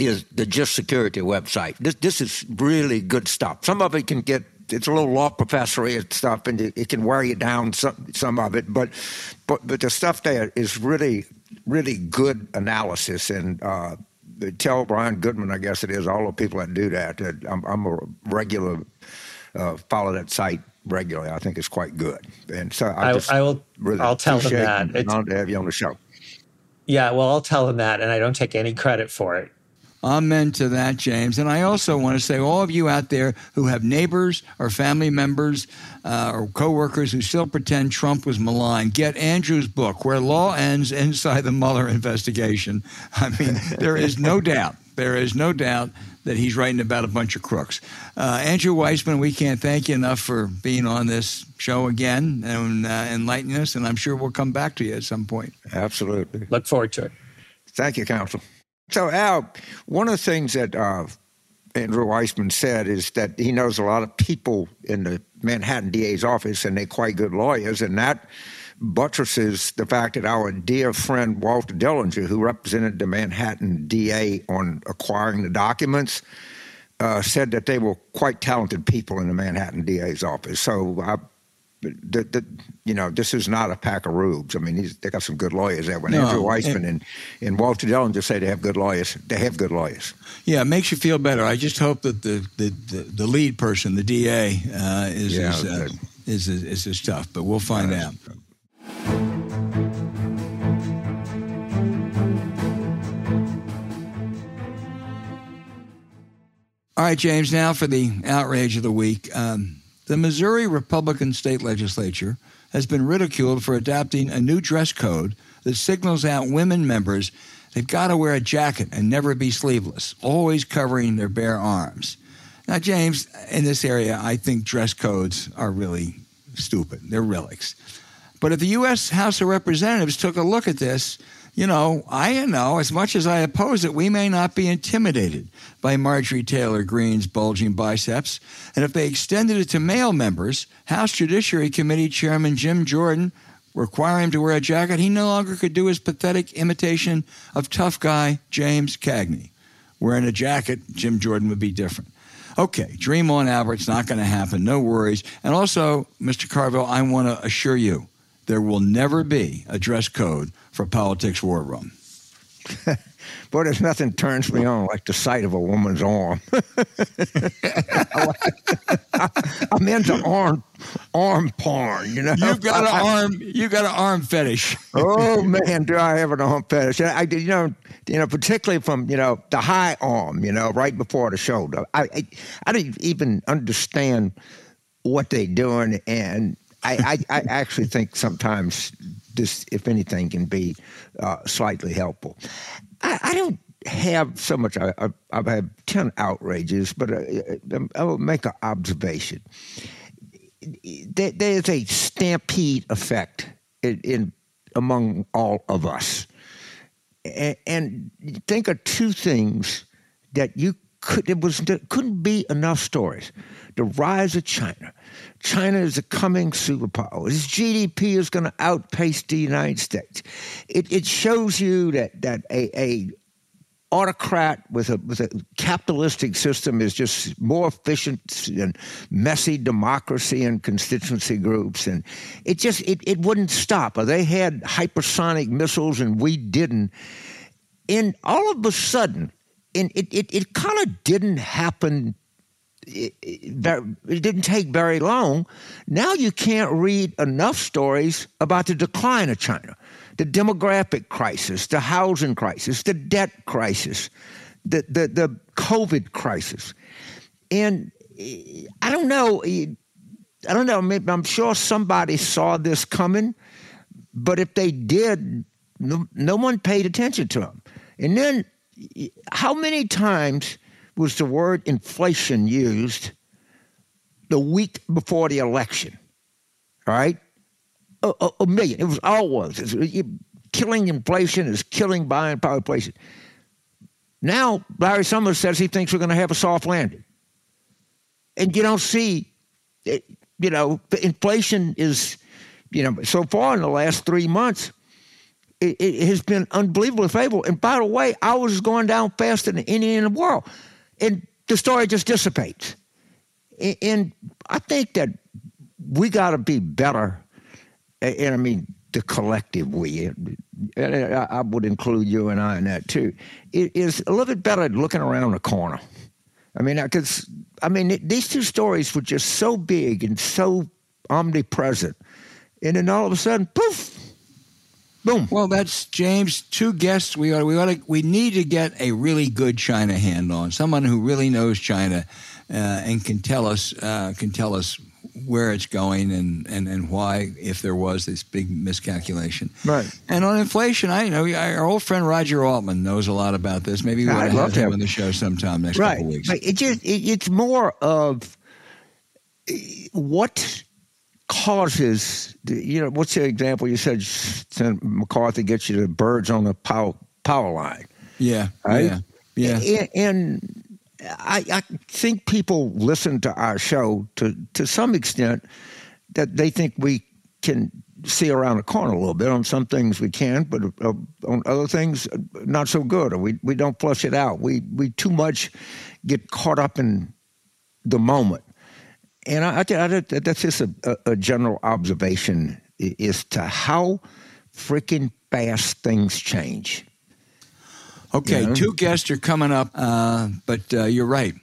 is the Just Security website. This this is really good stuff. Some of it can get it's a little law professory and stuff, and it, it can wear you down some some of it. But but but the stuff there is really really good analysis and. Uh, Tell Brian Goodman, I guess it is, all the people that do that. that I'm, I'm a regular uh, follow that site regularly. I think it's quite good, and so I, I- I will- Really I'll tell him that. It's- honored to have you on the show. Yeah, well, I'll tell him that, and I don't take any credit for it. Amen to that, James. And I also want to say, all of you out there who have neighbors or family members uh, or coworkers who still pretend Trump was maligned, get Andrew's book, Where Law Ends Inside the Mueller Investigation. I mean, there is no doubt, there is no doubt that he's writing about a bunch of crooks. Uh, Andrew Weissmann, we can't thank you enough for being on this show again and uh, enlightening us. And I'm sure we'll come back to you at some point. Absolutely. Look forward to it. Thank you, Counsel. So, Al, one of the things that uh, Andrew Weissmann said is that he knows a lot of people in the Manhattan DA's office, and they're quite good lawyers, and that buttresses the fact that our dear friend Walter Dellinger, who represented the Manhattan DA on acquiring the documents, uh, said that they were quite talented people in the Manhattan DA's office. So, I, the, the, you know, this is not a pack of rubes. I mean, they got some good lawyers there. When No, Andrew Weissmann and- and, Walter Dellinger say they have good lawyers, they have good lawyers. Yeah, it makes you feel better. I just hope that the the, the, the lead person, the DA, uh, is Yeah, is, uh, is, is is as tough. But we'll find out. All right, James. Now for the outrage of the week. Um, the Missouri Republican state legislature has been ridiculed for adopting a new dress code that signals out women members they've got to wear a jacket and never be sleeveless, always covering their bare arms. Now, James, in this area, I think dress codes are really stupid. They're relics. But if the U.S. House of Representatives took a look at this, you know, I know as much as I oppose it, we may not be intimidated by Marjorie Taylor Greene's bulging biceps. And if they extended it to male members, House Judiciary Committee Chairman Jim Jordan require him to wear a jacket, he no longer could do his pathetic imitation of tough guy James Cagney. Wearing a jacket, Jim Jordan would be different. Okay, dream on, Albert. It's not going to happen. No worries. And also, Mr. Carville, I want to assure you there will never be a dress code for Politics War Room. Boy, there's nothing turns me on like the sight of a woman's arm. I'm into arm arm porn, you know. You've got an arm. You got an arm fetish. oh man, do I have an arm fetish? I, I- you know, you know, particularly from you know the high arm, you know, right before the shoulder. I, I, I don't even understand what they're doing, and I, I, I actually think sometimes this, if anything, can be uh, slightly helpful. I, I don't have so much. I, I've had ten outrages, but I, I will make an observation there, there's a stampede effect in, in among all of us, and, and think of two things that you could it was there couldn't be enough stories. The rise of China. China is a coming superpower. Its GDP is going to outpace the United States. It, it shows you that that a, a autocrat with a with a capitalistic system is just more efficient than messy democracy and constituency groups and it just it, it wouldn't stop they had hypersonic missiles and we didn't and all of a sudden and it it, it kind of didn't happen it, it, didn't take very long. Now you can't read enough stories about the decline of China, the demographic crisis, the housing crisis, the debt crisis, the the, the COVID crisis, and eh, I don't know. eh, I don't know. I'm sure somebody saw this coming, but if they did, no, no one paid attention to them. And then, how many times was the word inflation used the week before the election? Right, a, a, a million. It was always it's, killing inflation is killing buying power inflation. Now Larry Summers says he thinks we're going to have a soft landing, and you don't see, eh, you know, inflation is, you know, so far in the last three months, it, it has been unbelievably favorable. And by the way, ours is going down faster than any in the world, and the story just dissipates. And I think that we got to be better. And I mean, the collective we, and I would include you and I in that too, it is a little bit better looking around the corner. I mean, because I mean, these two stories were just so big and so omnipresent, and then all of a sudden, poof, boom. Well, that's James. Two guests. We ought, we ought to, we need to get a really good China hand on someone who really knows China uh, and can tell us uh, can tell us where it's going and, and, and why, if there was this big miscalculation. Right. And on inflation, I know our old friend Roger Altman knows a lot about this. Maybe we want to have him on the show sometime next right. couple weeks. But it just it, it's more of what causes. You know, what's the example you said? McCarthy gets you the birds on the power power line. Yeah. Right? Yeah. Yeah. And, and I, I, think people listen to our show to, to some extent that they think we can see around the corner a little bit. On some things we can, but uh, on other things, not so good, or we, we don't flush it out. We, we too much get caught up in the moment. And I, I, I that's just a, a general observation as to how freaking fast things change. Okay, yeah. two guests are coming up, uh, but uh, you're right.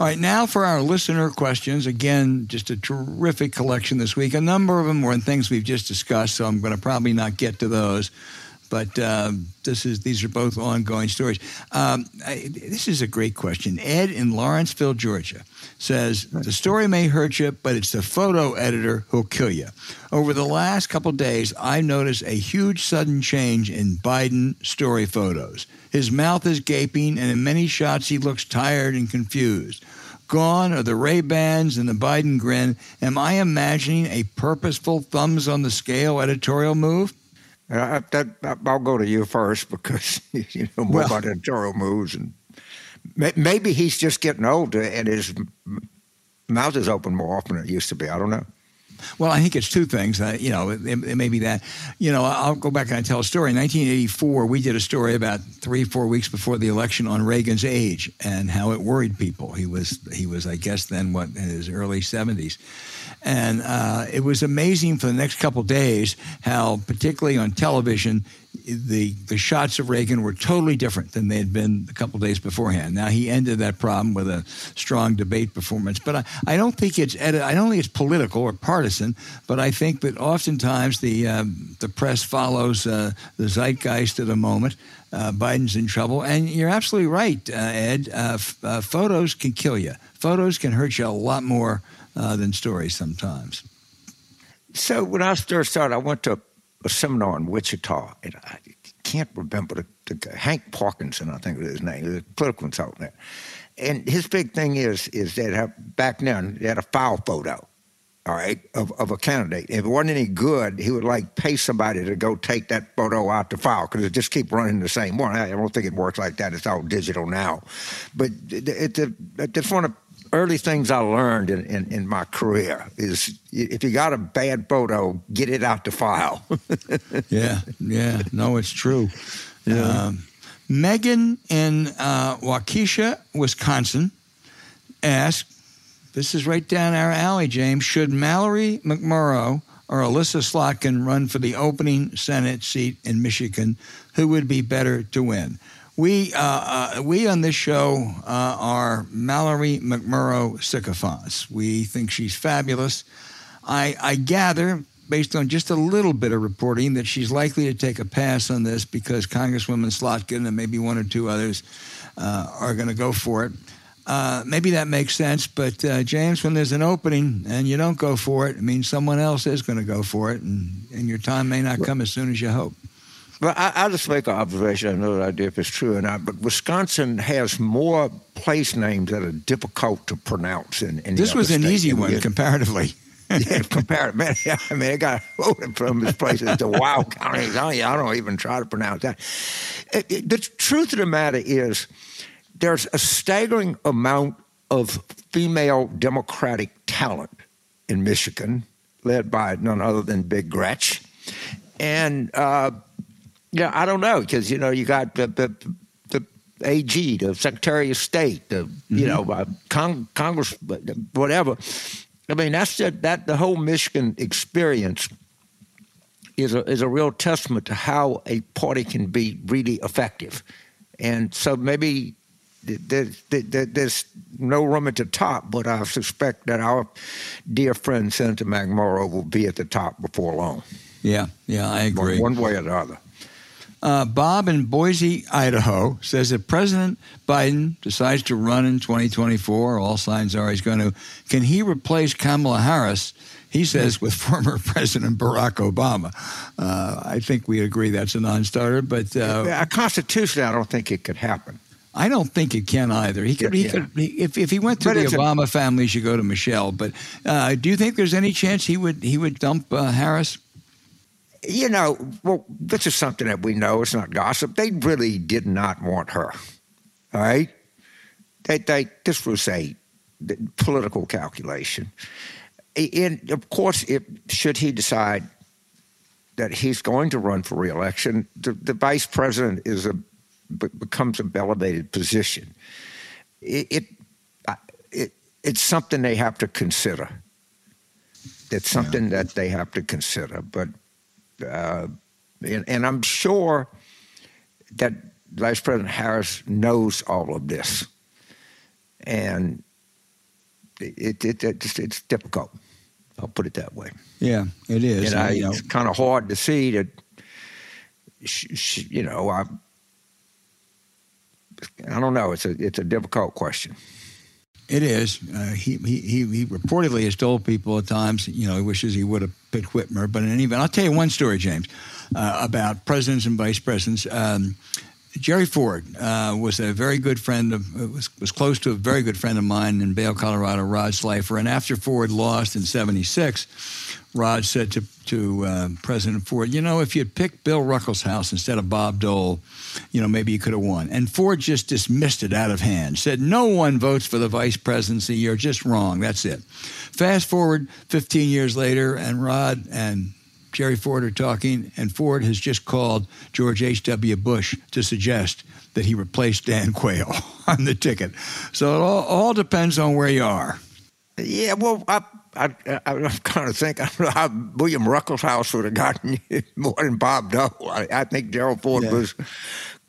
All right, now for our listener questions. Again, just a terrific collection this week. A number of them were in things we've just discussed, so I'm going to probably not get to those but uh, this is these are both ongoing stories. Um, I, this is a great question. Ed in Lawrenceville, Georgia, says the story may hurt you, but it's the photo editor who'll kill you. Over the last couple days, I noticed a huge sudden change in Biden story photos. His mouth is gaping, and in many shots, he looks tired and confused. Gone are the Ray Bans and the Biden grin. Am I imagining a purposeful thumbs on the scale editorial move? I, that, I'll go to you first because you know more well, about editorial moves, and maybe he's just getting older and his mouth is open more often than it used to be. I don't know. Well, I think it's two things. Uh, you know, it, it, may be that. You know, I'll go back and tell a story. In 1984, we did a story about three, four weeks before the election on Reagan's age and how it worried people. He was, he was, I guess, then what in his early 70s, and uh, it was amazing for the next couple days how, particularly on television, the the shots of Reagan were totally different than they had been a couple days beforehand. Now he ended that problem with a strong debate performance, but I, I don't think it's I don't think it's political or partisan, but I think that oftentimes the um, the press follows uh, the zeitgeist of the moment. Uh, Biden's in trouble, and you're absolutely right, uh, Ed. Uh, f- uh, photos can kill you. Photos can hurt you a lot more uh, than stories sometimes. So when I first started, I went to a seminar in Wichita, and I can't remember the, the Hank Parkinson, I think was his name, the political consultant there. And his big thing is is that back then they had a file photo, all right, of, of a candidate. If it wasn't any good, he would like pay somebody to go take that photo out the file because it just keep running the same one. I don't think it works like that. It's all digital now, but it, it, it, it's one of early things I learned in, in, in, my career is if you got a bad photo, get it out the file. yeah, yeah, no, it's true. Yeah. Um, Megan in uh, Waukesha, Wisconsin, asked, "This is right down our alley, James. Should Mallory McMorrow or Elissa Slotkin run for the opening Senate seat in Michigan? Who would be better to win?" We, uh, uh, we on this show uh, are Mallory McMorrow sycophants. We think she's fabulous. I, I gather, based on just a little bit of reporting, that she's likely to take a pass on this because Congresswoman Slotkin and maybe one or two others uh, are going to go for it. Uh, maybe that makes sense, but uh, James, when there's an opening and you don't go for it, it means someone else is going to go for it, and, and your time may not come as soon as you hope. Well, I, will just make an observation. I know that idea if it's true or not, but Wisconsin has more place names that are difficult to pronounce. In, in this was an easy one comparatively. yeah, comparatively. Man, yeah, I mean, I got voted from this place to Wow County. I don't even try to pronounce that. It, it, the truth of the matter is, there's a staggering amount of female Democratic talent in Michigan, led by none other than Big Gretch. And uh, yeah, I don't know because you know you got the, the the AG, the Secretary of State, the mm-hmm. you know uh, Cong- Congress, whatever. I mean, that's just, that the whole Michigan experience is a is a real testament to how a party can be really effective, and so maybe. There's, there's no room at the top, but I suspect that our dear friend Senator McMorrow will be at the top before long. Yeah, yeah, I agree. One way or the other. Uh, Bob in Boise, Idaho says if President Biden decides to run in 2024, all signs are he's going to, can he replace Kamala Harris? He says with former President Barack Obama. Uh, I think we agree that's a non-starter, but uh, constitutionally, I don't think it could happen. I don't think it can either. He could, yeah, could he, if, if he went to but the Obama a, family, he should go to Michelle. But uh, do you think there's any chance he would he would dump uh, Harris? You know, well, this is something that we know. It's not gossip. They really did not want her. All right, they, they this was a political calculation, and of course, if should he decide that he's going to run for reelection, the, the vice president is a becomes a elevated position. It, it, it it's something they have to consider. It's something yeah. that they have to consider, but uh, and, and, I'm sure that Vice President Harris knows all of this, and it, it, it it's difficult. I'll put it that way. Yeah, it is. And I, you know, it's kind of hard to see that. She, she, you know, I, I don't know. It's a it's a difficult question. It is. Uh, he, he, he reportedly has told people at times, you know, he wishes he would have picked Whitmer. But in any event, I'll tell you one story, James, uh, about presidents and vice presidents. Um, Jerry Ford uh, was a very good friend of was was close to a very good friend of mine in Vail, Colorado, Rod Slifer. And after Ford lost in '76, Rod said to to uh, President Ford, "You know, if you'd picked Bill Ruckelshaus instead of Bob Dole, you know, maybe you could have won." And Ford just dismissed it out of hand. Said, "No one votes for the vice presidency. You're just wrong. That's it." Fast forward 15 years later, and Rod and Jerry Ford are talking, and Ford has just called George H.W. Bush to suggest that he replace Dan Quayle on the ticket. So it all, all depends on where you are. Yeah, well, I, I, I, I kind of think I don't know how William Ruckelshaus would have gotten more than Bob Dole. I, I think Gerald Ford yeah. was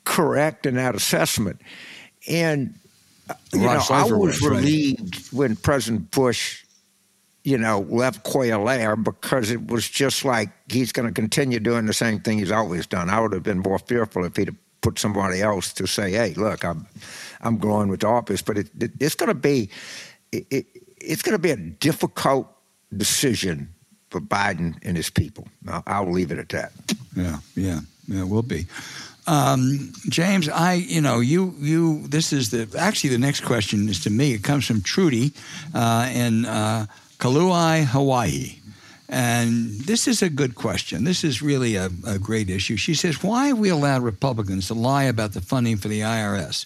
correct in that assessment. And, you know, I was relieved right. when President Bush you know, left Quayle there because it was just like he's going to continue doing the same thing he's always done. I would have been more fearful if he'd have put somebody else to say, "Hey, look, I'm I'm going with the office," but it, it, it's going to be it, it's going to be a difficult decision for Biden and his people. I'll, I'll leave it at that. Yeah, yeah, yeah, it will be. Um, James, I, you know, you, you. This is the actually the next question is to me. It comes from Trudy, uh, in uh, Hawaii. And this is a good question. This is really a, a, great issue. She says, Why have we allowed Republicans to lie about the funding for the IRS?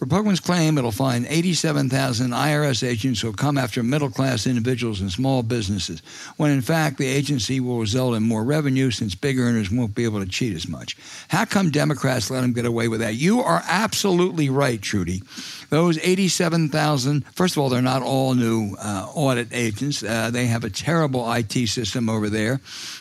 Republicans claim it'll find 87,000 IRS agents who'll come after middle class individuals and small businesses, when in fact the agency will result in more revenue since big earners won't be able to cheat as much. How come Democrats let them get away with that? You are absolutely right, Trudy. Those 87,000, first of all, they're not all new uh, audit agents. Uh, they have a terrible IT system over there.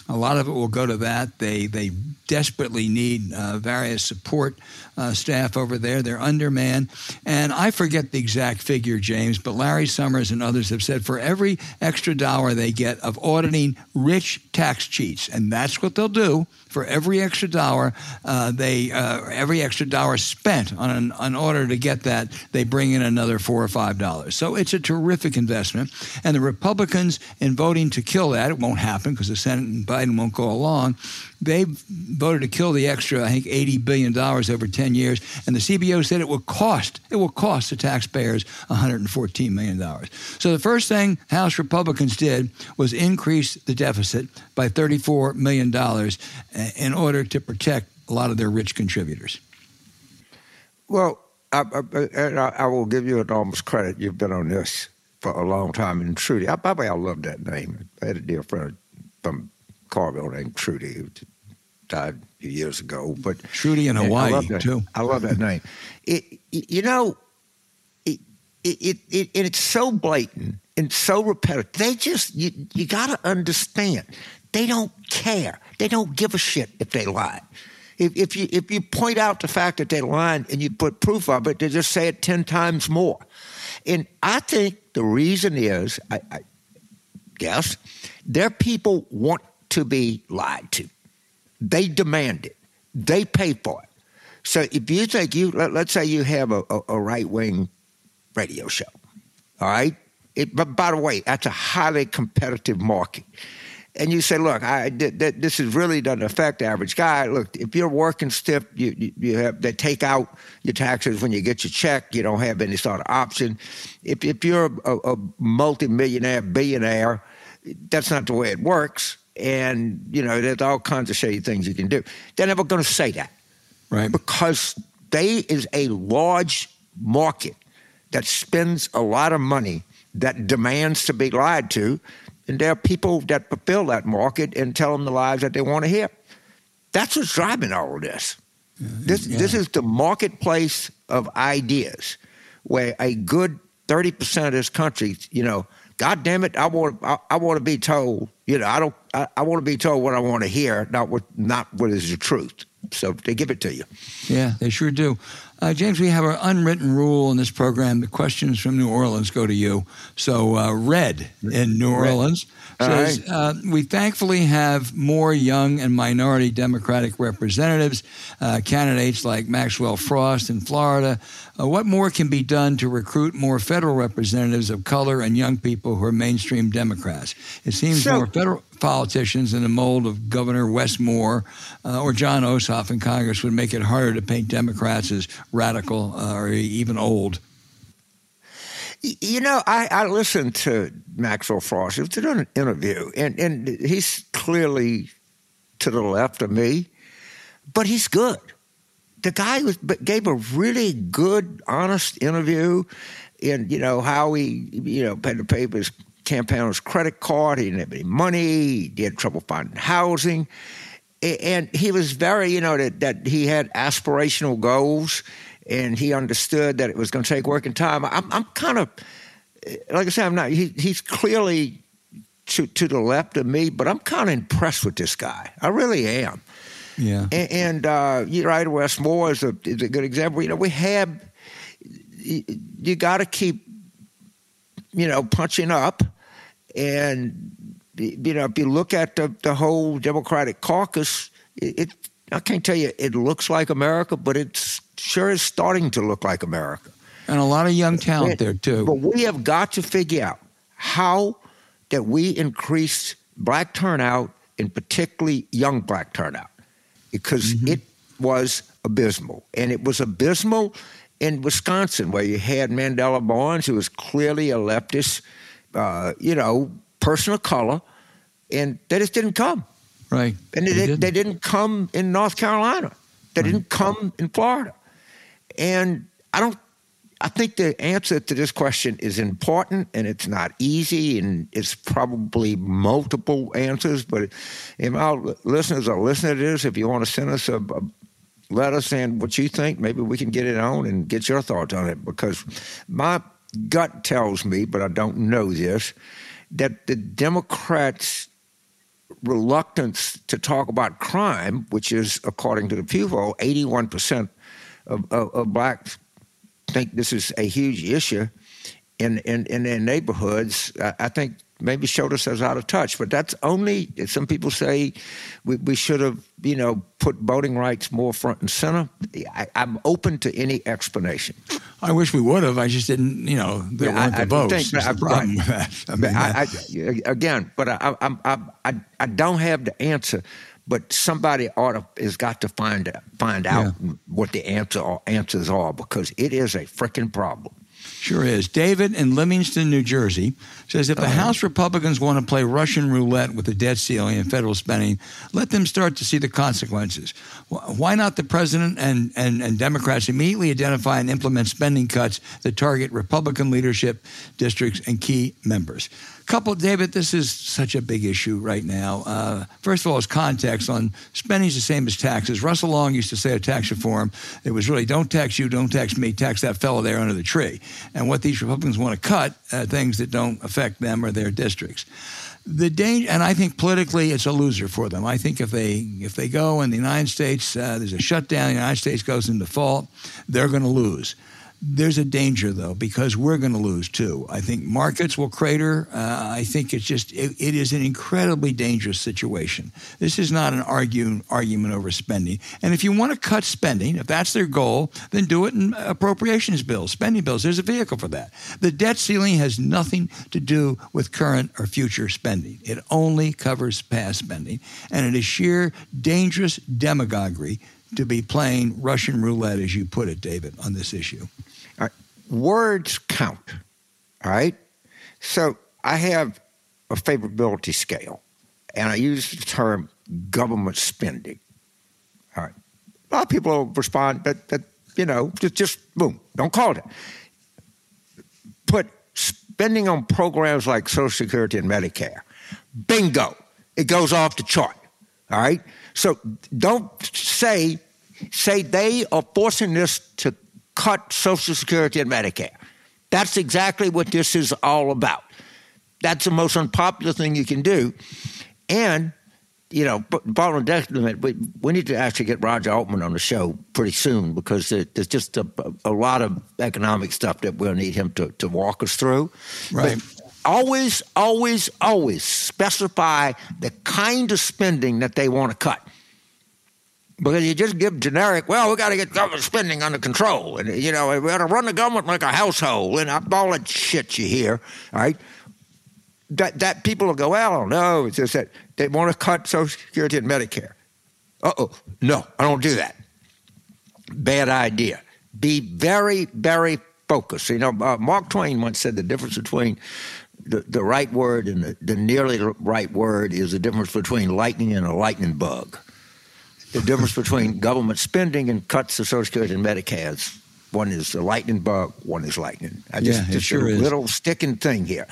A lot of it will go to that. They they desperately need uh, various support uh, staff over there. They're undermanned, and I forget the exact figure, James, but Larry Summers and others have said for every extra dollar they get of auditing rich tax cheats, and that's what they'll do for every extra dollar uh, they uh, every extra dollar spent on an, in order to get that they bring in another four or five dollars. So it's a terrific investment, and the Republicans in voting to kill that it won't happen because the Senate and Biden won't go along they voted to kill the extra, I think, $80 billion over 10 years. And the CBO said it will cost, it will cost the taxpayers $114 million. So the first thing House Republicans did was increase the deficit by $34 million eh, in order to protect a lot of their rich contributors. Well, I, I, I will give you enormous credit. You've been on this for a long time. And Trudy, I, by the way, I love that name. I had a dear friend from Carville named Trudy, who died a few years ago. But Trudy in Hawaii I that, too. I love that name. It, you know, it, it, it, it's so blatant and so repetitive. They just you you got to understand. They don't care. They don't give a shit if they lie. If, if you if you point out the fact that they lied and you put proof of it, they just say it ten times more. And I think the reason is, I, I guess, their people want to be lied to. They demand it. They pay for it. So if you think you, let, us say you have a, a, a right wing radio show, all right? It, but by the way, that's a highly competitive market. And you say, look, I, th- th- this is really doesn't affect the average guy. Look, if you're working stiff, you, you, you have they take out your taxes when you get your check. You don't have any sort of option. If, if you're a, a multimillionaire, billionaire, that's not the way it works and you know there's all kinds of shady things you can do. They're never going to say that, right? Because they is a large market that spends a lot of money that demands to be lied to, and there are people that fulfill that market and tell them the lies that they want to hear. That's what's driving all of this. Yeah, this yeah. this is the marketplace of ideas, where a good thirty percent of this country, you know, God damn it, I want I, I want to be told. You know, I don't. I, I want to be told what I want to hear, not what not what is the truth. So they give it to you. Yeah, they sure do. Uh, James, we have our unwritten rule in this program. The questions from New Orleans go to you. So, uh, Red in New Red. Orleans says, right. uh, We thankfully have more young and minority Democratic representatives, uh, candidates like Maxwell Frost in Florida. Uh, what more can be done to recruit more federal representatives of color and young people who are mainstream Democrats? It seems so, more federal politicians in the mold of Governor Wes Moore uh, or Jon Ossoff in Congress would make it harder to paint Democrats as radical uh, or even old. You know, I, I listened to Maxwell Frost. He was an interview, and, and he's clearly to the left of me, but he's good. The guy was, gave a really good, honest interview in, you know, how he, you know, had to pay his campaign on his credit card. He didn't have any money. He had trouble finding housing. And he was very, you know, that, that he had aspirational goals and he understood that it was going to take work and time. I'm, I'm kind of, like I said, I'm not, he, he's clearly to, to the left of me, but I'm kind of impressed with this guy. I really am. Yeah. And, and uh, you're right, Wes Moore is a, is a good example. You know, we have, you, you got to keep, you know, punching up and you know, if you look at the, the whole Democratic caucus, it, it, I can't tell you it looks like America, but it sure is starting to look like America. And a lot of young talent there too. But we have got to figure out how that we increase black turnout and particularly young black turnout because mm-hmm. it was abysmal. And it was abysmal in Wisconsin where you had Mandela Barnes, who was clearly a leftist – uh, you know, person of color, and they just didn't come. Right. And they, they, didn't. they didn't come in North Carolina. They right. didn't come in Florida. And I don't I think the answer to this question is important and it's not easy and it's probably multiple answers. But if our listeners are listening to this, if you want to send us a, a letter saying what you think, maybe we can get it on and get your thoughts on it. Because my gut tells me, but I don't know this, that the Democrats reluctance to talk about crime, which is, according to the Pew poll, 81% of, of, of blacks think this is a huge issue in, in, in their neighborhoods, I, I think maybe showed us as out of touch. But that's only, some people say we, we should have, you know, put voting rights more front and center. I, am open to any explanation. I wish we would have. I just didn't, you know, there yeah, weren't I, the votes. Think, There's the problem with that. I mean, I, again, but I, I, I, I don't have the answer. But somebody ought to has got to find find out yeah. what the answer answers are because it is a freaking problem. Sure is. David in Livingston, New Jersey says if the uh-huh. House Republicans want to play Russian roulette with the debt ceiling and federal spending, let them start to see the consequences. Why not the president and, and, and Democrats immediately identify and implement spending cuts that target Republican leadership districts and key members? Couple, David, this is such a big issue right now. Uh, first of all, as context on spending is the same as taxes. Russell Long used to say a tax reform, it was really don't tax you, don't tax me, tax that fellow there under the tree. And what these Republicans want to cut, uh, things that don't affect them or their districts the danger, and I think politically it's a loser for them. I think if they if they go and the United States uh, there's a shutdown, the United States goes into default, they're going to lose. There's a danger, though, because we're going to lose too. I think markets will crater. Uh, I think it's just, it, it is an incredibly dangerous situation. This is not an argue, argument over spending. And if you want to cut spending, if that's their goal, then do it in appropriations bills, spending bills. There's a vehicle for that. The debt ceiling has nothing to do with current or future spending, it only covers past spending. And it is sheer dangerous demagoguery to be playing Russian roulette, as you put it, David, on this issue? Words count, all right? So I have a favorability scale, and I use the term government spending. All right. A lot of people respond that, that you know, just, just boom, don't call it. Put spending on programs like Social Security and Medicare. Bingo. It goes off the chart. All right? So don't say say they are forcing this to cut Social Security and Medicare. That's exactly what this is all about. That's the most unpopular thing you can do. And, you know, bottom detriment, we, we need to actually get Roger Altman on the show pretty soon because there's just a, a lot of economic stuff that we'll need him to, to walk us through. Right. But always, always, always specify the kind of spending that they want to cut. Because you just give generic, well, we got to get government spending under control. And, you know, we got to run the government like a household and all that shit you hear, right? That, that people will go, well, no, it's just that they want to cut Social Security and Medicare. Uh oh, no, I don't do that. Bad idea. Be very, very focused. You know, uh, Mark Twain once said the difference between the, right word and the, the nearly right word is the difference between lightning and a lightning bug the difference between government spending and cuts to Social Security and Medicare. One is the lightning bug, one is lightning. I just, yeah, just sure a is. little sticking thing here.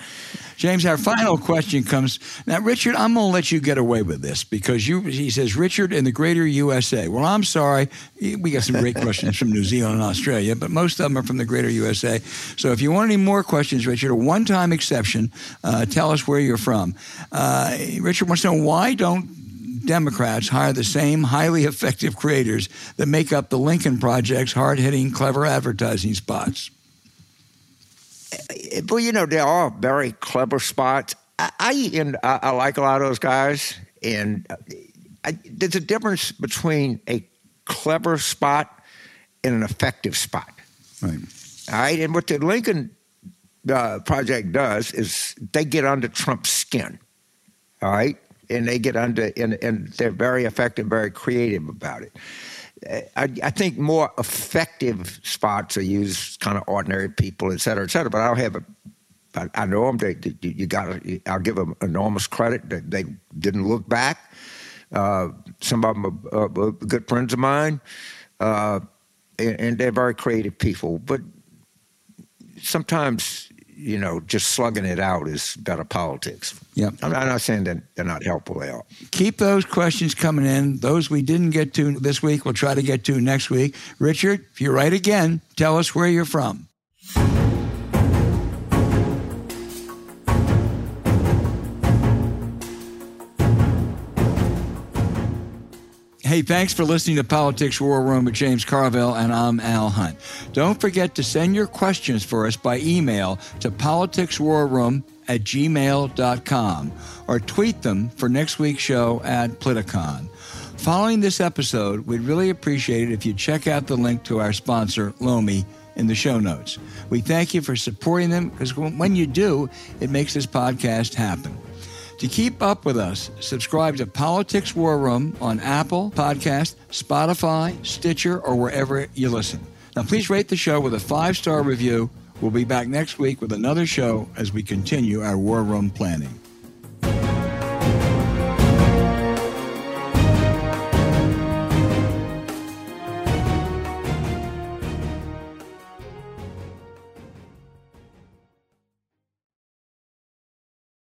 James, our final question comes now. Richard, I'm going to let you get away with this because you. He says Richard in the Greater USA. Well, I'm sorry, we got some great questions from New Zealand and Australia, but most of them are from the Greater USA. So if you want any more questions, Richard, a one-time exception. Uh, tell us where you're from. Uh, Richard wants to know why don't Democrats hire the same highly effective creators that make up the Lincoln Project's hard hitting, clever advertising spots? Eh, eh, well, you know, there are very clever spots. I, I, and I, I like a lot of those guys. And uh, I, there's a difference between a clever spot and an effective spot. Right. All right. And what the Lincoln uh, Project does is they get under Trump's skin. All right and they get under and, and they're very effective, very creative about it. I, I, think more effective spots are used kind of ordinary people, et cetera, et cetera. But I don't have a. I, I know them. They, they, you got. I'll give them enormous credit. That they didn't look back. Uh, some of them are, are, good friends of mine, uh, and, and they're very creative people. But sometimes you know, just slugging it out is better politics. Yeah, I'm not saying that they're not helpful. They are. Keep those questions coming in. Those we didn't get to this week, we'll try to get to next week. Richard, if you're right again, tell us where you're from. Hey, thanks for listening to Politics War Room with James Carville, and I'm Al Hunt. Don't forget to send your questions for us by email to politicswarroom at gmail.com or tweet them for next week's show at Politicon. Following this episode, we'd really appreciate it if you check out the link to our sponsor, Lomi, in the show notes. We thank you for supporting them because when you do, it makes this podcast happen. To keep up with us, subscribe to Politics War Room on Apple Podcast, Spotify, Stitcher, or wherever you listen. Now, please rate the show with a five star review. We'll be back next week with another show as we continue our War Room planning.